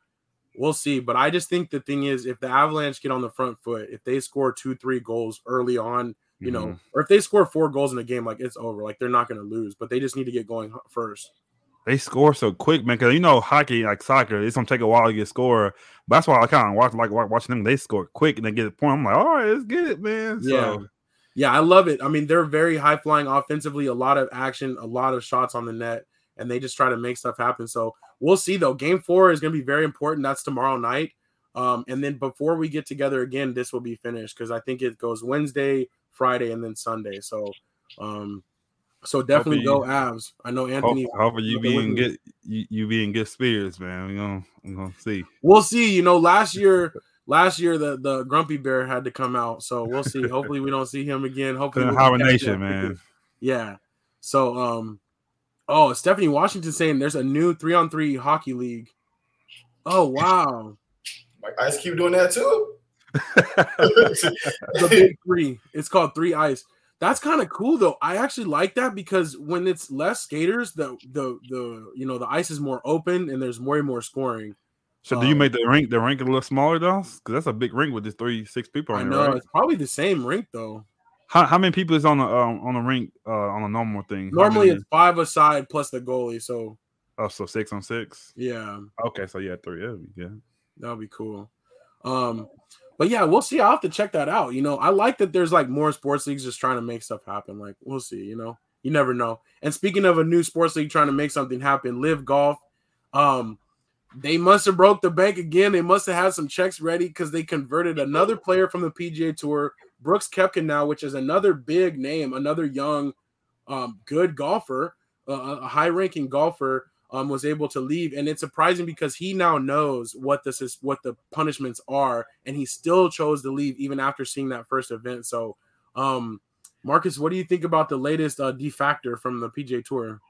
we'll see. But I just think the thing is, if the Avalanche get on the front foot, if they score two, three goals early on, you know, Mhm. or if they score four goals in a game, like it's over. Like they're not going to lose, but they just need to get going first. they score so quick, man. Because you know, hockey like soccer, it's gonna take a while to get score. But that's why I kind of watch like wa- watching them. They score quick and they get a point. I'm like, all right, let's get it, man. Yeah. Yeah, I love it. I mean, they're very high flying offensively, a lot of action, a lot of shots on the net, and they just try to make stuff happen. So we'll see though. Game four is going to be very important. That's tomorrow night. Um, and then before we get together again, this will be finished because I think it goes Wednesday, Friday, and then Sunday. So um, So definitely Hopefully- go Avs. I know Anthony. hopefully you Look be at in good you, you be in good spirits, man. We gonna we gonna see. We'll see. You know, last year, last year the the Grumpy Bear had to come out, so we'll see. Hopefully, we don't see him again. Hopefully, Put in we can catch hibernation, up. man. Yeah. So, um, oh, Stephanie Washington saying there's a new three on three hockey league. Oh wow, Like Ice Cube doing that too. the big three. It's called Three Ice. That's kind of cool though. I actually like that because when it's less skaters, the the the you know the ice is more open and there's more and more scoring. So do you Um, make the rink the rink a little smaller though? Because that's a big rink with just three six people I on it, right? it's probably the same rink though. How, how many people is on the um, on the rink uh, on a normal thing? Normally it's five aside plus the goalie. So oh so six on six. yeah, Okay, so yeah, three. Yeah, yeah. That would be cool. Um, but yeah, we'll see. I'll have to check that out. You know, I like that there's like more sports leagues just trying to make stuff happen. Like, we'll see, you know. You never know. And speaking of a new sports league trying to make something happen, LIV golf. Um, they must have broke the bank again. They must have had some checks ready because they converted another player from the PGA Tour, Brooks Koepka now, which is another big name, another young, um, good golfer, uh, a high-ranking golfer um, was able to leave, and it's surprising because he now knows what this is, what the punishments are, and he still chose to leave even after seeing that first event. So, um, Marcus, what do you think about the latest uh, D factor from the PGA Tour?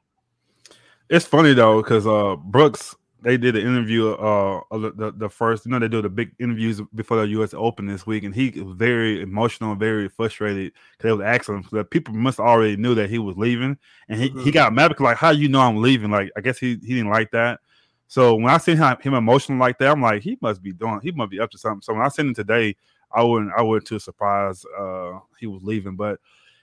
It's funny though because uh Brooks they did an interview uh the, the first you know they do the big interviews before the U.S. Open this week and he was very emotional and very frustrated because it was excellent. The people must already knew that he was leaving and he, he Mhm. got mad because like how you know I'm leaving like I guess he he didn't like that. So when I seen him, him emotional like that, I'm like he must be doing he must be up to something. So when I seen him today, I wouldn't I wouldn't too surprised uh he was leaving, but.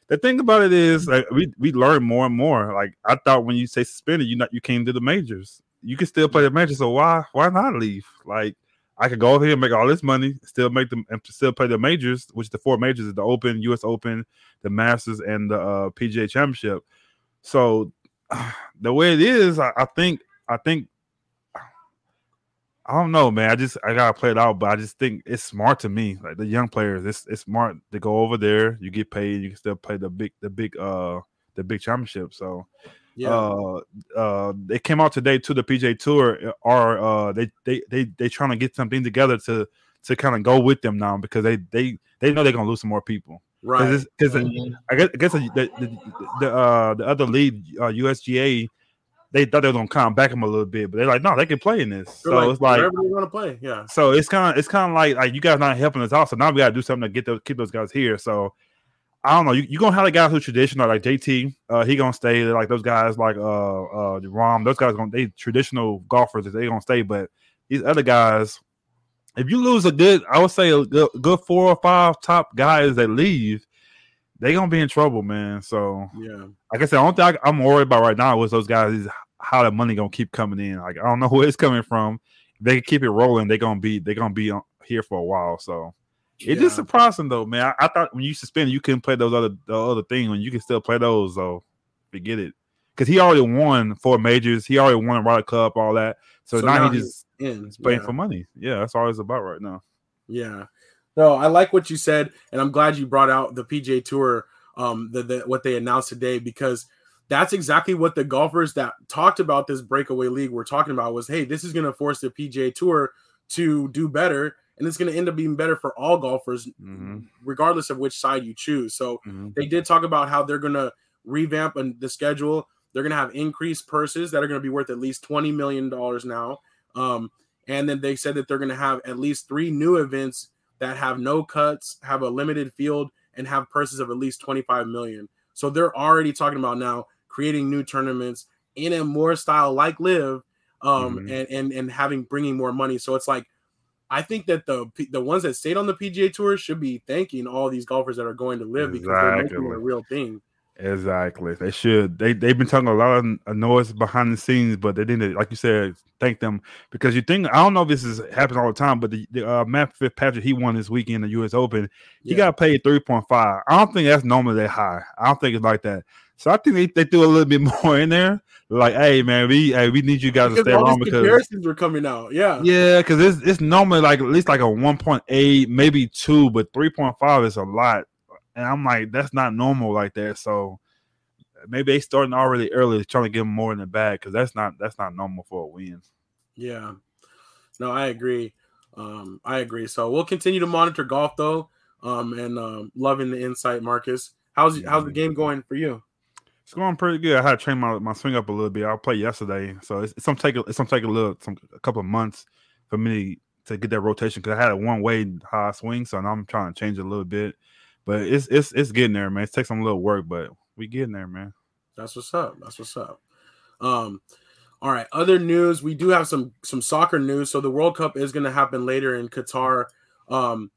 The thing about it is, like we we learn more and more. Like I thought, when you say suspended, you not you came to the majors. You can still play the majors, so why why not leave? Like I could go over here, make all this money, still make them, and still play the majors, which the four majors is the Open, U.S. Open, the Masters, and the uh, PGA Championship. So the way it is, I, I think I think I don't know, man. I just I gotta play it out, but I just think it's smart to me. Like the young players, it's it's smart to go over there. You get paid, you can still play the big the big uh the big championship. So Yeah, uh uh they came out today to the PGA Tour are uh they they they they trying to get something together to to kind of go with them now because they they they know they're gonna lose some more people right. because I guess I guess the the, the uh the other league uh, USGA they thought they were gonna kind of back them a little bit but they're like no they can play in this They're so it's like wherever they want to play. Yeah, so it's kind of it's kind of like like you guys not helping us out. So now we gotta do something to get those keep those guys here. So I don't know. You you gonna have the guys who traditional like JT. Uh, he gonna stay. Like those guys like uh uh Rahm. Those guys gonna they traditional golfers. They gonna stay. But these other guys, if you lose a good, I would say a good, good four or five top guys that leave, they gonna be in trouble, man. So yeah. like I said, the only thing I, I'm worried about right now is those guys is how the money gonna keep coming in. Like I don't know where it's coming from. If they can keep it rolling, they gonna be they gonna be on, here for a while. So just Yeah. surprising though, man. I, I thought when you suspended, you couldn't play those other the other thing. When you can still play those, so forget it. Because he already won four majors. He already won a Ryder Cup, all that. So, now, he he's just in is playing yeah. for money. Yeah, that's all it's about right now. Yeah. No, I like what you said, and I'm glad you brought out the PGA Tour, um, the, the what they announced today because that's exactly what the golfers that talked about this breakaway league were talking about was, hey, this is going to force the PGA Tour to do better, and it's going to end up being better for all golfers, Mhm. regardless of which side you choose. So Mhm. they did talk about how they're going to revamp the schedule. They're going to have increased purses that are going to be worth at least twenty million dollars now. Um, and then they said that they're going to have at least three new events that have no cuts, have a limited field, and have purses of at least 25 million. So they're already talking about now creating new tournaments in a more style like LIV um Mhm. and and and having bringing more money. So it's like I think that the the ones that stayed on the PGA tour should be thanking all these golfers that are going to LIV because they're making it a real thing. Exactly. They should. They they've been talking a lot of noise behind the scenes, but they didn't, like you said, thank them because you think I don't know if this is happens all the time, but the, the uh, Matt Fitzpatrick he won this weekend the U.S. Open. He Yeah. got paid three point five. I don't think that's normally that high. I don't think it's like that. So I think they, they threw a little bit more in there. Like, hey man, we hey, we need you guys to stay these because comparisons were coming out. Yeah. yeah, because it's it's normally like at least like a one point eight, maybe two, but three point five is a lot. And I'm like, that's not normal like that. So maybe they starting already early, trying to get more in the bag because that's not that's not normal for a win. Yeah. No, I agree. Um, I agree. So we'll continue to monitor golf though. Um, and um, loving the insight, Marcus. How's how's the game going for you? It's going pretty good. I had to train my, my swing up a little bit. I played yesterday, so it's, it's take it's gonna take a little some a couple of months for me to get that rotation because I had a one way high swing, so I'm trying to change it a little bit. But it's it's it's getting there, man. It takes some little work, but we getting there, man. That's what's up. That's what's up. Um, all right. Other news. We do have some some soccer news. So the World Cup is going to happen later in Qatar, um,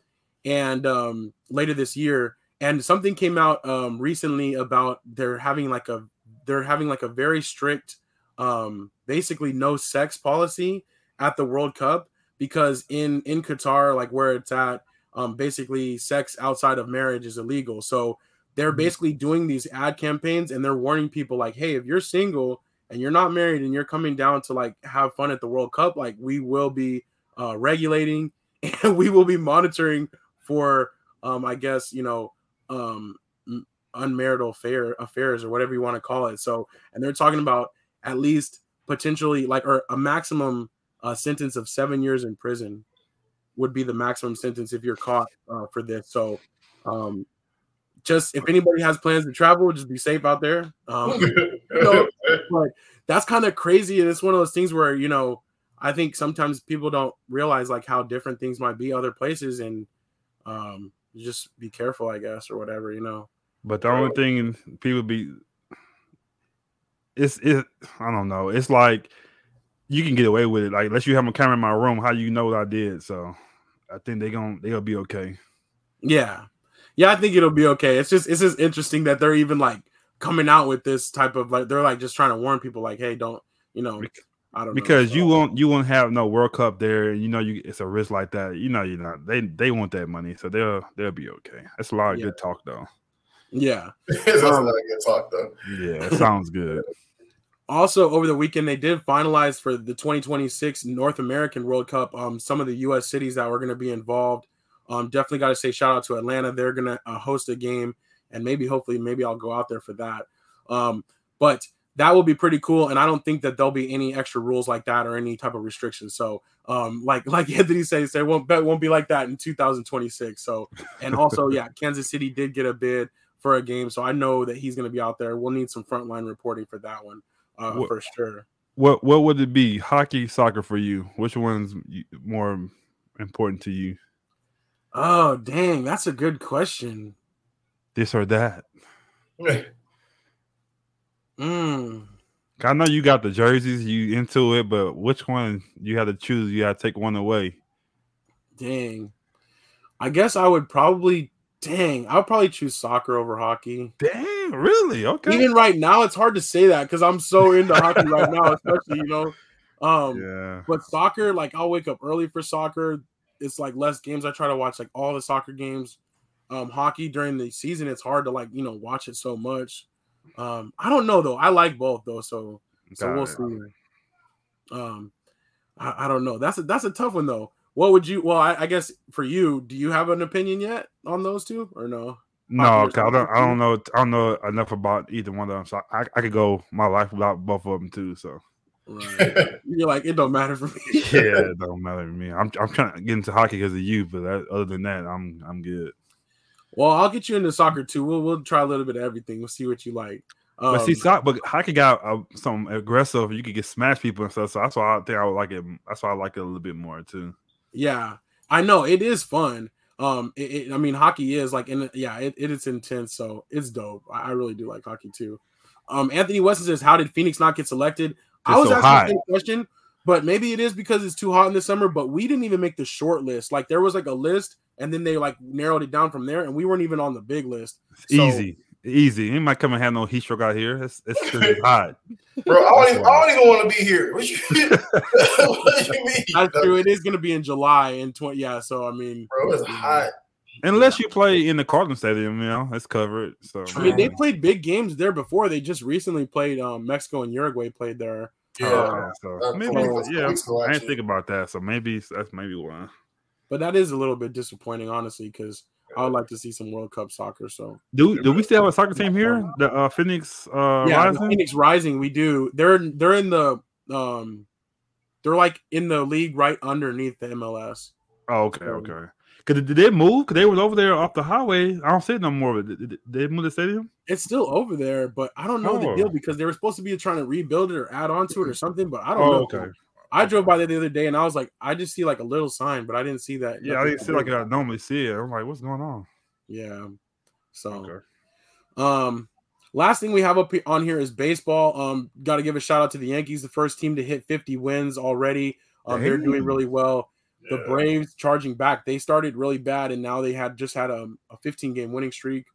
and um, later this year. And something came out um, recently about they're having like a they're having like a very strict, um, basically no sex policy at the World Cup because in in Qatar, like where it's at, um, basically sex outside of marriage is illegal. So they're basically doing these ad campaigns and they're warning people like, hey, if you're single and you're not married and you're coming down to like have fun at the World Cup, like we will be uh, regulating and we will be monitoring for, um, I guess you know, um, unmarital affair affairs or whatever you want to call it. So, and they're talking about at least potentially like or a maximum uh, sentence of seven years in prison would be the maximum sentence if you're caught uh, for this. So, um, just if anybody has plans to travel, just be safe out there. Um, know, but that's kind of crazy, and it's one of those things where you know I think sometimes people don't realize like how different things might be other places, and um, just be careful, I guess, or whatever, you know. But the only thing people be it's it I don't know. It's like you can get away with it. Like unless you have a camera in my room, how you know what I did? So I think they're gonna they'll be okay. Yeah, yeah, I think it'll be okay. It's just it's just interesting that they're even like coming out with this type of like they're like just trying to warn people like, hey, don't you know? I don't because you won't you won't have no World Cup there, and you know you it's a risk like that. You know you're not they they want that money, so they'll they'll be okay. That's a lot of Yeah. good talk though. yeah. That's a lot of good talk though. Yeah, it sounds good. Also, over the weekend, they did finalize for the 2026 North American World Cup. Um, some of the U.S. cities that were going to be involved. Um, definitely got to say shout out to Atlanta. They're going to uh, host a game, and maybe, hopefully, maybe I'll go out there for that. Um, but that will be pretty cool, and I don't think that there'll be any extra rules like that or any type of restrictions. So, um, like like Anthony says, they won't bet won't be like that in 2026. So, and also, yeah, Kansas City did get a bid for a game, so I know that he's going to be out there. We'll need some frontline reporting for that one uh, What- for sure. What what would it be? Hockey, soccer for you? Which one's more important to you? Oh, dang, that's a good question. This or that? Mm. I know you got the jerseys, you into it, but which one you had to choose? You had to take one away. Dang. I guess I would probably dang, I would probably choose soccer over hockey. Dang, really? Okay. Even right now, it's hard to say that because I'm so into hockey right now, especially, you know. Um yeah. but soccer, like I'll wake up early for soccer. It's like less games. I try to watch like all the soccer games. Um, hockey during the season, it's hard to like, you know, watch it so much. Um, I don't know though. I like both though, so So Got we'll it. see. Um, I, I don't know. That's a that's a tough one though. What would you? Well, I, I guess for you, do you have an opinion yet on those two or no? No, I don't. I don't know. I don't know enough about either one of them. So I, I could go my life without both of them too. So Right. You're like it don't matter for me. yeah, it don't matter to me. I'm I'm trying to get into hockey because of you, but that, other than that, I'm I'm good. Well, I'll get you into soccer too. We'll we'll try a little bit of everything. We'll see what you like. Um, But see, soc- but hockey got uh, some aggressive. You could get smash people and stuff. So that's why I think I would like it. That's why I like it a little bit more too. yeah, I know it is fun. Um, it, it- I mean, hockey is like, in yeah, it, it is intense. So it's dope. I, I really do like hockey too. Um, Anthony Weston says, "How did Phoenix not get selected?" I was so asking the same question, but maybe it is because it's too hot in the summer. But we didn't even make the short list. Like there was like a list, and then they like narrowed it down from there, and we weren't even on the big list. So- easy, easy. It might come and have no heat stroke out here. It's it's 'cause it's hot. Bro, I don't, That's even, I don't even want to be here. What you, what you mean? That's true. It is going to be in July in twenty. Yeah. So I mean, Bro, it's hot. Unless you play in the Cardinal Stadium, you know, it's covered. So I mean, they played big games there before. They just recently played. Um, Mexico and Uruguay played there. Yeah. Uh, so maybe yeah. I didn't think about that. So maybe that's maybe why. But that is a little bit disappointing, honestly, because I would like to see some World Cup soccer. So Do do we still have a soccer team here? The uh, Phoenix uh, yeah, the Rising? Phoenix Rising, we do. They're they're in the um, they're like in the league right underneath the MLS. Oh, okay, okay. Cause did they move? Cause they was over there off the highway. I don't see it no more. Did, did, did they move the stadium? It's still over there, but I don't know the Oh. deal because they were supposed to be trying to rebuild it or add on to it or something. But I don't Oh, know. okay. I drove by there the other day and I was like, I just see like a little sign, but I didn't see that. Yeah, I didn't see like big. I normally see it. I'm like, what's going on? Yeah. So Okay. Um, last thing we have up he- on here is baseball. Um, got to give a shout out to the Yankees, the first team to hit 50 wins already. Um, they're doing really well. The Yeah. Braves charging back. They started really bad, and now they had just had a, a 15 game winning streak.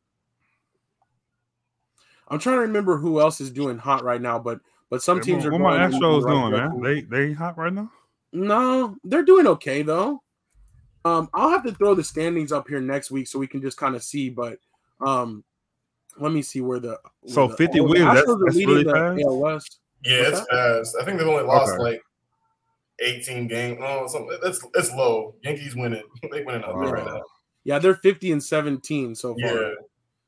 I'm trying to remember who else is doing hot right now, but but some What- teams are what going my in the Astros doing, direction. man? They they hot right now. No, they're doing okay though. Um, I'll have to throw the standings up here next week so we can just kind of see. But um, let me see where the where So the- 50 wins, that's- that's really the fast? AL West. Yeah, What's it's fast. I think they've only lost Okay. like 18 games. No, something. It's it's low. Yankees winning. they winning out there right now. Yeah, they're 50 and 17 so far. Yeah.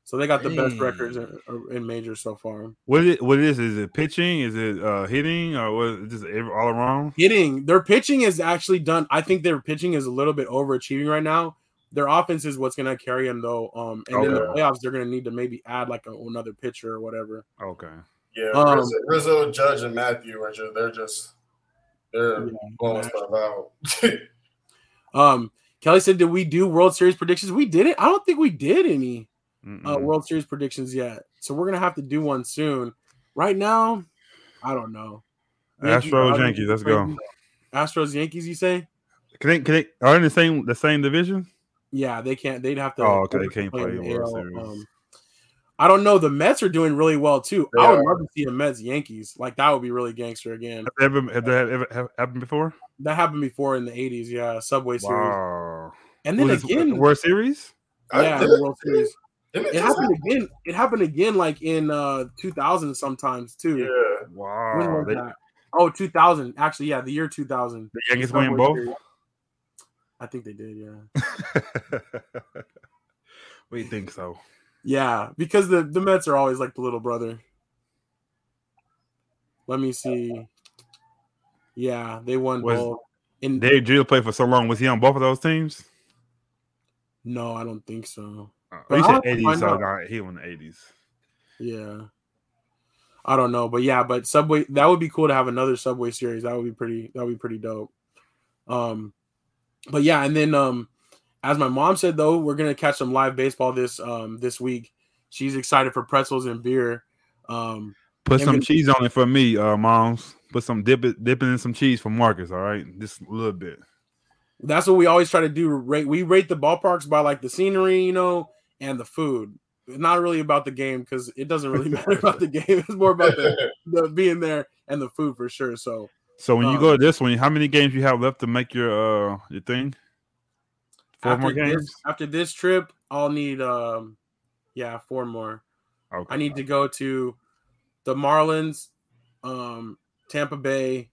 So they got the best records in, in majors so far. What it what it is? Is it pitching? Is it uh hitting or what? Is it just all around? Hitting, their pitching is actually done. I think their pitching is a little bit overachieving right now. Their offense is what's going to carry them though. Um, and in the playoffs, they're going to need to maybe add like a, another pitcher or whatever. Okay. Yeah, Um, Rizzo, Rizzo, Judge, and Matthew are just they're just they're Yeah. blowing stuff out. Um, Kelly said, "Did we do World Series predictions? We did it. I don't think we did any uh, World Series predictions yet. So we're gonna have to do one soon. Right now, I don't know. Yankees- Astros, Yankees. Let's go. Astros, Yankees. You say? Can they, can they are in the same the same division? Yeah, they can't. They'd have to. Oh, okay, they can't play play in the World AL, Series. um, I don't know. The Mets are doing really well too. They I would are. love to see a Mets Yankees. Like that would be really gangster again. Have they ever have that ever have happened before? That happened before in the '80s. Yeah, Subway Series. Wow. And then Was it again, World Series? Yeah, the World Series. Didn't It just- happened again. It happened again, like in uh 2000 sometimes too. Yeah. When Wow. was They, that? Oh, 2000. Actually, yeah, the year 2000. the Yankees Subway win both. Series. I think they did. Yeah. we think so. Yeah, because the the Mets are always like the little brother. Let me see. Yeah, they won Was- both. In Dave Drill played for so long. Was he on both of those teams? no, I don't think so. Uh, But you said eighties, so nah, he won the eighties. Yeah, I don't know, but yeah, but Subway that would be cool to have another Subway series. That would be pretty. That would be pretty dope. Um, but yeah, and then um, as my mom said though, we're gonna catch some live baseball this um this week. She's excited for pretzels and beer. Um, Put some we- cheese on it for me, uh, moms. Put some dip it, dipping in some cheese for Marcus. All right, just a little bit. That's what we always try to do. Rate we rate the ballparks by like the scenery, you know, and the food. It's not really about the game because it doesn't really matter about the game. It's more about the, the being there and the food for sure. So So when you Um, go to this one, how many games you have left to make your uh your thing? Four after more this, games. after this trip, I'll need um yeah, four more. Okay. I need to go to the Marlins, um, Tampa Bay,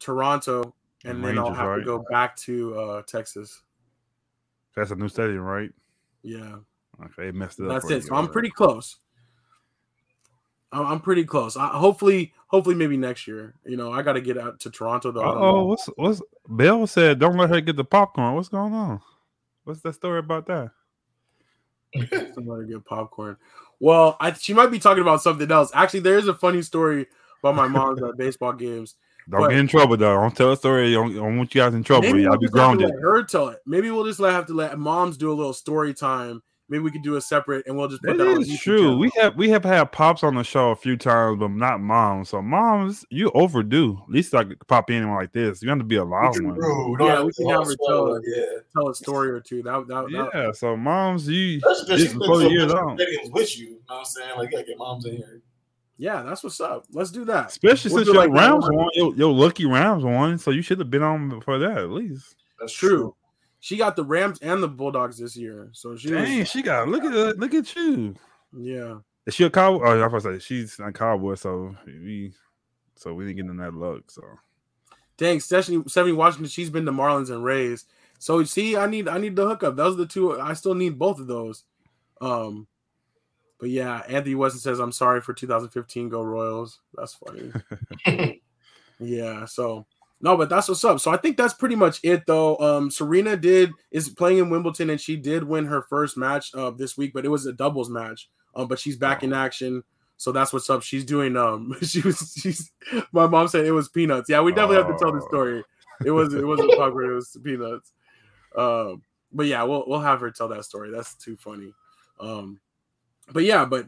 Toronto, and then I'll have right? to go back to uh Texas. That's a new stadium, right? Yeah. Okay, it messed it up. That's it. So I'm pretty close. I'm I'm pretty close. I, hopefully, hopefully, maybe next year. You know, I got to get out to Toronto though. Oh, what's what's Bill said? Don't let her get the popcorn. What's going on? What's that story about that? Somebody get popcorn. Well, I, she might be talking about something else. Actually, there is a funny story about my mom's uh, at baseball games. Don't But- get in trouble though. Don't tell a story. I don't, don't want you guys in trouble. Maybe Y'all we'll be just have grounded. let her tell it. Maybe we'll just let, have to let moms do a little story time. Maybe we could do a separate, and we'll just put That that, on is YouTube true. channel. We have we have had pops on the show a few times, but not moms. So moms, you overdue. At least I could pop in like this. You have to be a loud one. True. Yeah, we can have have her to tell swallow it. it, Yeah. tell a story or two. That that, that Yeah. So moms, you That's because just she's before the year been long. stadiums with you. You know what I'm saying? Like, you gotta get moms in here. yeah, that's what's up. Let's do that. Especially We'll since do your like that Rams one. won, your, your lucky Rams won, so you should have been on for that at least. That's True. She got the Rams and the Bulldogs this year, so she Dang, was, she got look at that, look at you. yeah. Is she a cowboy? Oh, I was about to say she's a cowboy, so we so we didn't get in that luck. So Dang, Stephanie, Stephanie Washington, she's been to Marlins and Rays. So see, I need I need the hookup. Those are the two. I still need both of those. Um, but yeah, Anthony Weston says, "I'm sorry for 2015. Go Royals." That's funny. yeah. So no, but that's what's up. So I think that's pretty much it, though. Um, Serena did is playing in Wimbledon, and she did win her first match of this week, but it was a doubles match. Um, but she's back in action. So that's what's up. She's doing um she was she's my mom said it was peanuts. Yeah, we definitely have to tell the Oh. story. It was it wasn't pucker, it was peanuts. Um but yeah, we'll we'll have her tell that story. That's too funny. Um but yeah, but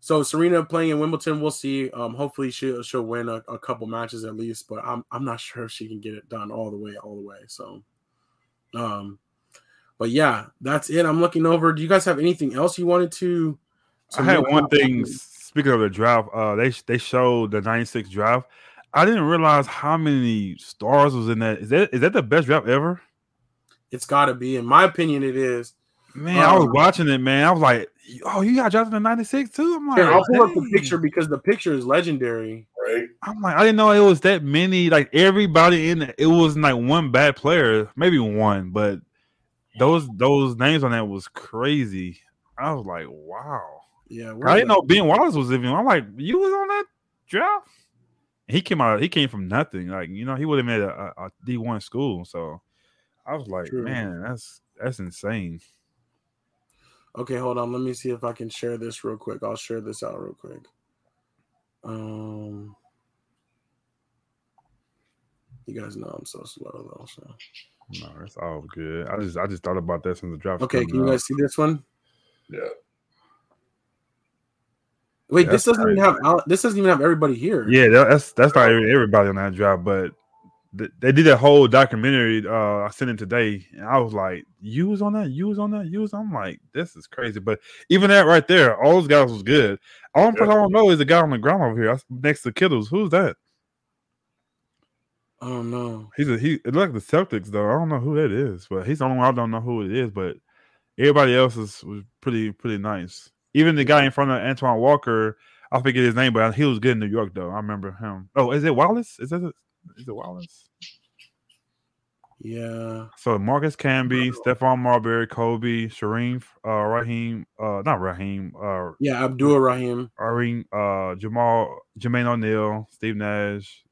so Serena playing in Wimbledon, we'll see. Um hopefully she'll she'll win a, a couple matches at least, but I'm I'm not sure if she can get it done all the way, all the way. So um but yeah, that's it. I'm looking over. Do you guys have anything else you wanted to? to I had one thing. Speaking of the draft, uh, they they showed the '96 draft. I didn't realize how many stars was in that. Is that is that the best draft ever? It's got to be, in my opinion, it is. Man, I was Um, watching it, man. I was like, "Oh, you got drafted in '96 too." I'm like, Here, I'll pull up the picture because the picture is legendary. right? I'm like, I didn't know it was that many. Like everybody in it, it wasn't like one bad player, maybe one, but those those names on that was crazy. I was like, wow. Yeah, I didn't know Ben Wallace was even. I'm like, you was on that draft. He came out. He came from nothing. Like you know, he would have made a, a, a D1 school. So I was like, True. man, that's that's insane. Okay, hold on. Let me see if I can share this real quick. I'll share this out real quick. Um, you guys know I'm so slow though. So No, it's all good. I just I just thought about that since the draft. was okay, can you up. guys see this one? Yeah. Wait, Yeah, this doesn't even have this doesn't even have everybody here. Yeah, that's that's not everybody on that draft, but th- they did that whole documentary. Uh, I sent it today, and I was like, "You was on that? You was on that? You was?" I'm like, "This is crazy." But even that right there, all those guys was good. Only person I don't know is the guy on the ground over here next to Kittles. Who's that? I don't know. He's a he. It looked like the Celtics though. I don't know who that is, but he's the only one I don't know who it is. But everybody else is was pretty pretty nice. Even the guy in front of Antoine Walker, I forget his name, but he was good in New York though. I remember him. Oh, is it Wallace? Is that it? Is it Wallace? Yeah, So Marcus Camby, Stephon Marbury, Kobe, Shareem, uh, Raheem, uh, not Raheem, uh, yeah. Abdul Rahim. Irene, uh, Jamal, Jermaine O'Neal, Steve Nash,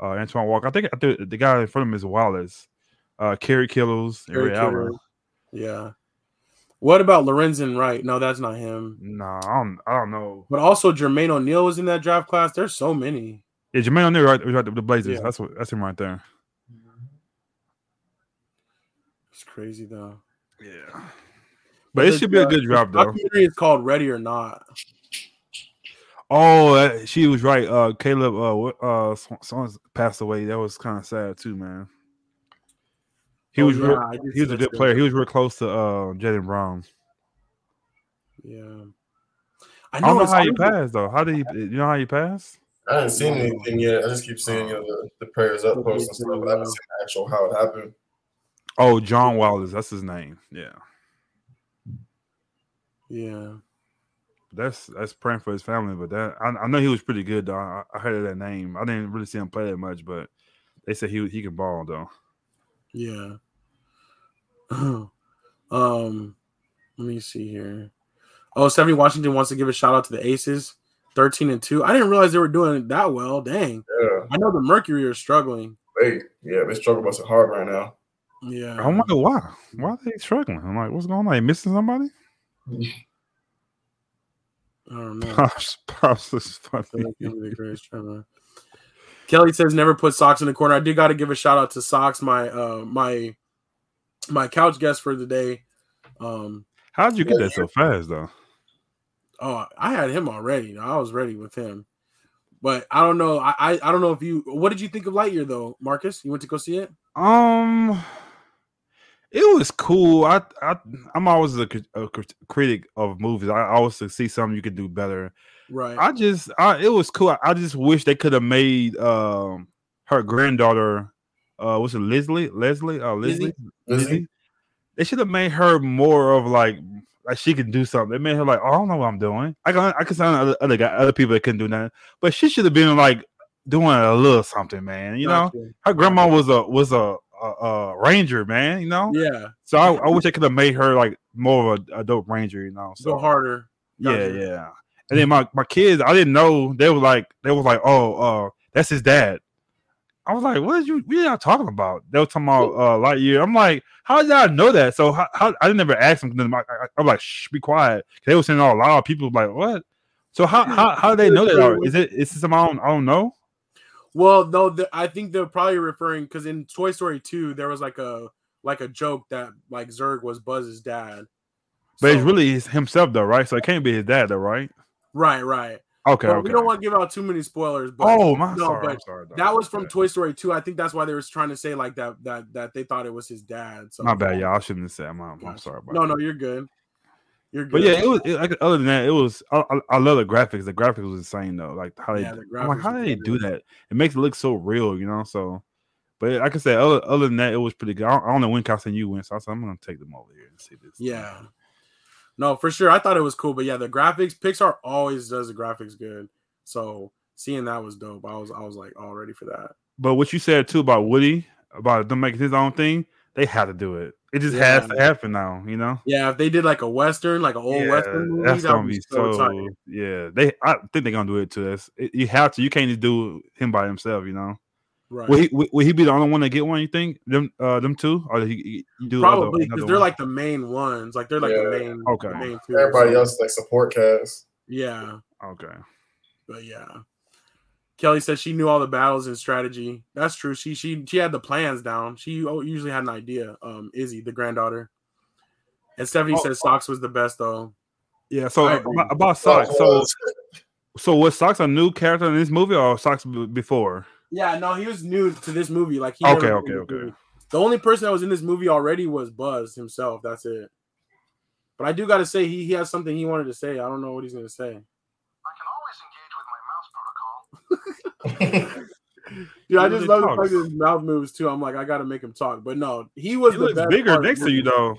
uh, Antoine Walker. I think, I think the guy in front of him is Wallace, uh, Kerry Kittles, and Kerry Ray Allen. Yeah. What about Lorenzen Wright? No, that's not him. Nah, I don't, I don't know. But also Jermaine O'Neal was in that draft class. There's so many. Yeah, Jermaine O'Neal, right, was right with the Blazers. Yeah. That's what, that's him right there. It's crazy though. Yeah, but it should be a good drop though. Documentary is called Ready or Not. Oh, uh, she was right. Uh, Caleb, uh, what- uh, son's passed away. That was kind of sad too, man. He Oh, was, yeah, real, he was a good player. He was real close to uh, Jaden Brown. Yeah. I don't know how he passed though. How did he? You know how he passed? I haven't seen anything yet. I just keep seeing you know the, the prayers up posts and stuff, but I haven't seen the actual how it happened. Oh, John Wallace. That's his name. Yeah, Yeah. that's that's praying for his family. But that I, I know he was pretty good though. I, I heard of that name. I didn't really see him play that much, but they said he he can ball though. Yeah. um, let me see here. Oh, Stephanie Washington wants to give a shout out to the Aces, thirteen and two. I didn't realize they were doing it that well. Dang, Yeah, I know the Mercury are struggling. they yeah they struggle busting hard right now. Yeah, I wonder why. Why are they struggling? I'm like, what's going on? They missing somebody? I don't know. Pops, pops is funny. Kelly Kelly the greatest Trevor. Kelly says never put socks in the corner. I did got to give a shout out to socks, my uh my my couch guest for the day. Um, How did you get that so fast though? Oh, I had him already. I was ready with him, but I don't know. I I, I don't know if you. What did you think of Lightyear though, Marcus? You went to go see it? Um, it was cool. I I I'm always a, a critic of movies. I always see something you could do better. Right. I just I it was cool. I just wish they could have made um her granddaughter uh what's it Leslie Leslie uh Leslie Lizzie? Lizzie. They should have made her more of like like she can do something. They made her like oh, I don't know what I'm doing. I can I can sound other other guy other people that couldn't do nothing, but she should have been like doing a little something, man. You know, her grandma was a was a a, a ranger, man. You know. Yeah, So I, I wish I could have made her like more of a, a dope ranger. You know. So go harder. Yeah, Gotcha. yeah. And then my, my kids, I didn't know they were like they was like, oh, uh, that's his dad. I was like, what did you what are y'all talking about? They were talking about uh Lightyear. I'm like, how did y'all know that? So how, how I didn't ever ask them. I, I, I'm like, shh, be quiet. They were saying all loud. People were like, what? So how how how do they know that? Or Is it is it some I don't I don't know? Well, no, the, I think they're probably referring because in Toy Story 2, there was like a like a joke that like Zurg was Buzz's dad. But it's really his, himself though, right? So it can't be his dad though, right? right, right. Okay, okay. we don't want to give out too many spoilers. But oh my no, sorry, but sorry. that was from Okay. Toy Story 2. I think that's why they were trying to say like that that that they thought it was his dad. So My bad, y'all. I shouldn't have said. I'm, I'm sorry about No, that. no, you're good. You're good. But yeah, it was like other than that, it was I, I, I love the graphics. The graphics was insane though. Like how they, Yeah, the I'm like, how did they do that? It makes it look so real, you know. So, but like I said, other, other than that, it was pretty good. I don't, I don't know when Casting you went, so I said I'm gonna take them over here and see this. Yeah. No, for sure. I thought it was cool, but yeah, the graphics, Pixar always does the graphics good. So seeing that was dope. I was I was like all ready for that. But what you said too about Woody, about them making his own thing, they had to do it. It just has to happen now, you know. Yeah, if they did like a western, like an old Yeah, western movie, that's gonna would be be so, so. Yeah, they. I think they're gonna do it to us. It, you have to. You can't just do him by himself, you know. Right. Will he, will will he be the only one to get one? You think them uh them two, or he, he do Probably because they're one? like the main ones. Like they're like the main. Okay. the main two. Everybody else like support cast. Yeah, okay. but yeah. Kelly said she knew all the battles and strategy. That's true. She she she had the plans down. She usually had an idea. Um, Izzy, the granddaughter. And Stephanie Oh, said Sox was the best though. Yeah. So about, about Sox. Oh, So so was Sox a new character in this movie or Sox b- before? Yeah, no, he was new to this movie. Like he Okay, okay, been in this okay. movie. The only person that was in this movie already was Buzz himself. That's it. But I do got to say he, he has something he wanted to say. I don't know what he's going to say. Yeah, I What just did love he the talk? fact that his mouth moves too. I'm like, I got to make him talk. But no, he was He the looks best bigger next to you though.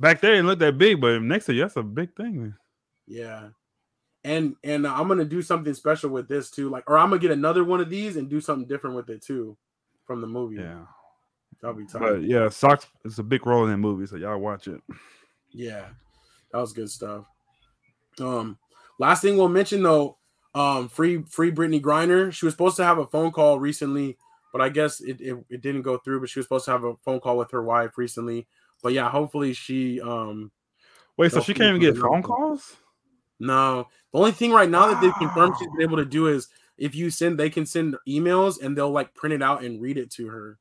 Back there, it looked that big, but next to you, that's a big thing. Yeah. And and I'm gonna do something special with this too, like, or I'm gonna get another one of these and do something different with it too, from the movie. Yeah. that'll be tight. But yeah, Sox is a big role in that movie, so y'all watch it. Yeah, that was good stuff. Um, last thing we'll mention though, um, free free Brittney Griner. She was supposed to have a phone call recently, but I guess it, it, it didn't go through. But she was supposed to have a phone call with her wife recently. But yeah, hopefully she um Wait, so she can't even get phone calls? No. The only thing right now that they've confirmed she's Wow. been able to do is if you send, they can send emails and they'll like print it out and read it to her.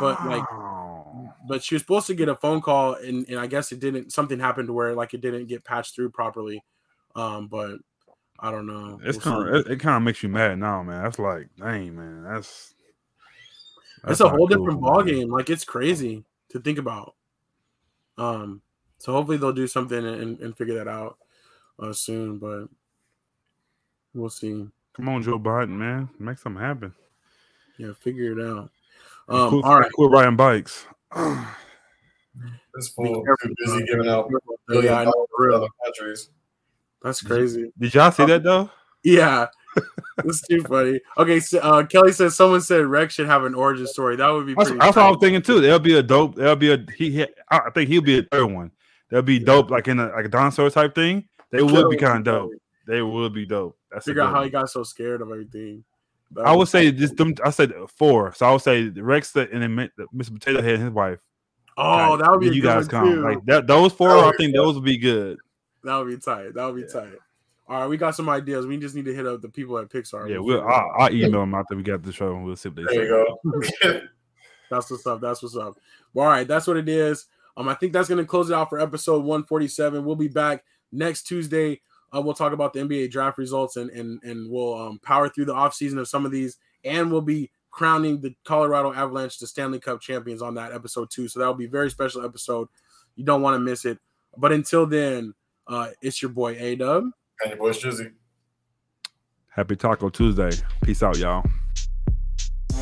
But, like, But she was supposed to get a phone call, and, and I guess it didn't. Something happened to where like it didn't get patched through properly. Um, but I don't know. it's We'll kind of it, it kind of makes you mad now, man. That's like, dang, man, that's it's that's a not whole cool, different ball man. game. Like it's crazy to think about. Um, so hopefully they'll do something and, and figure that out uh, soon. But we'll see. Come on, Joe Biden, man, make something happen. Yeah, figure it out. And Um, quit, all right. quit riding bikes. This Be fool too busy bro. giving out Yeah, billion I know, dollars for real. other countries. That's crazy. Did y'all see that though? Yeah, it's too funny. Okay, so, uh, Kelly says someone said Rex should have an origin story. That would be That's, pretty. that's what I was thinking too. There'll be a dope. There'll be a he. he I think he'll be a third one. There'll be dope, like in a like a dinosaur type thing. They would be kind of dope. They would be dope. That's Figure out how one. he got so scared of everything. That I would was- say just them. I said four. So I would say Rex and then Mr. Potato Head and his wife. Oh, Like, that would be a you good guys one, come too. like that. Those four, I think those would be good. That would be tight. That would be Yeah. tight. All right, we got some ideas. We just need to hit up the people at Pixar. Yeah, We'll we'll. figure it I'll. I'll email them after we got the show and we'll see what they There say. you go. That's what's up. That's what's up. Well, all right, that's what it is. Um, I think that's gonna close it out for episode 147. We'll be back next Tuesday. Uh, we'll talk about the NBA draft results and and and we'll um, power through the offseason of some of these, and we'll be crowning the Colorado Avalanche the Stanley Cup champions on that episode too. So that'll be a very special episode. You don't want to miss it. But until then, uh, it's your boy A Dub. And your boy Strizzy. Happy Taco Tuesday. Peace out, y'all.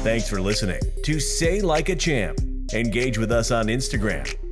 Thanks for listening to Say Like a Champ. Engage with us on Instagram.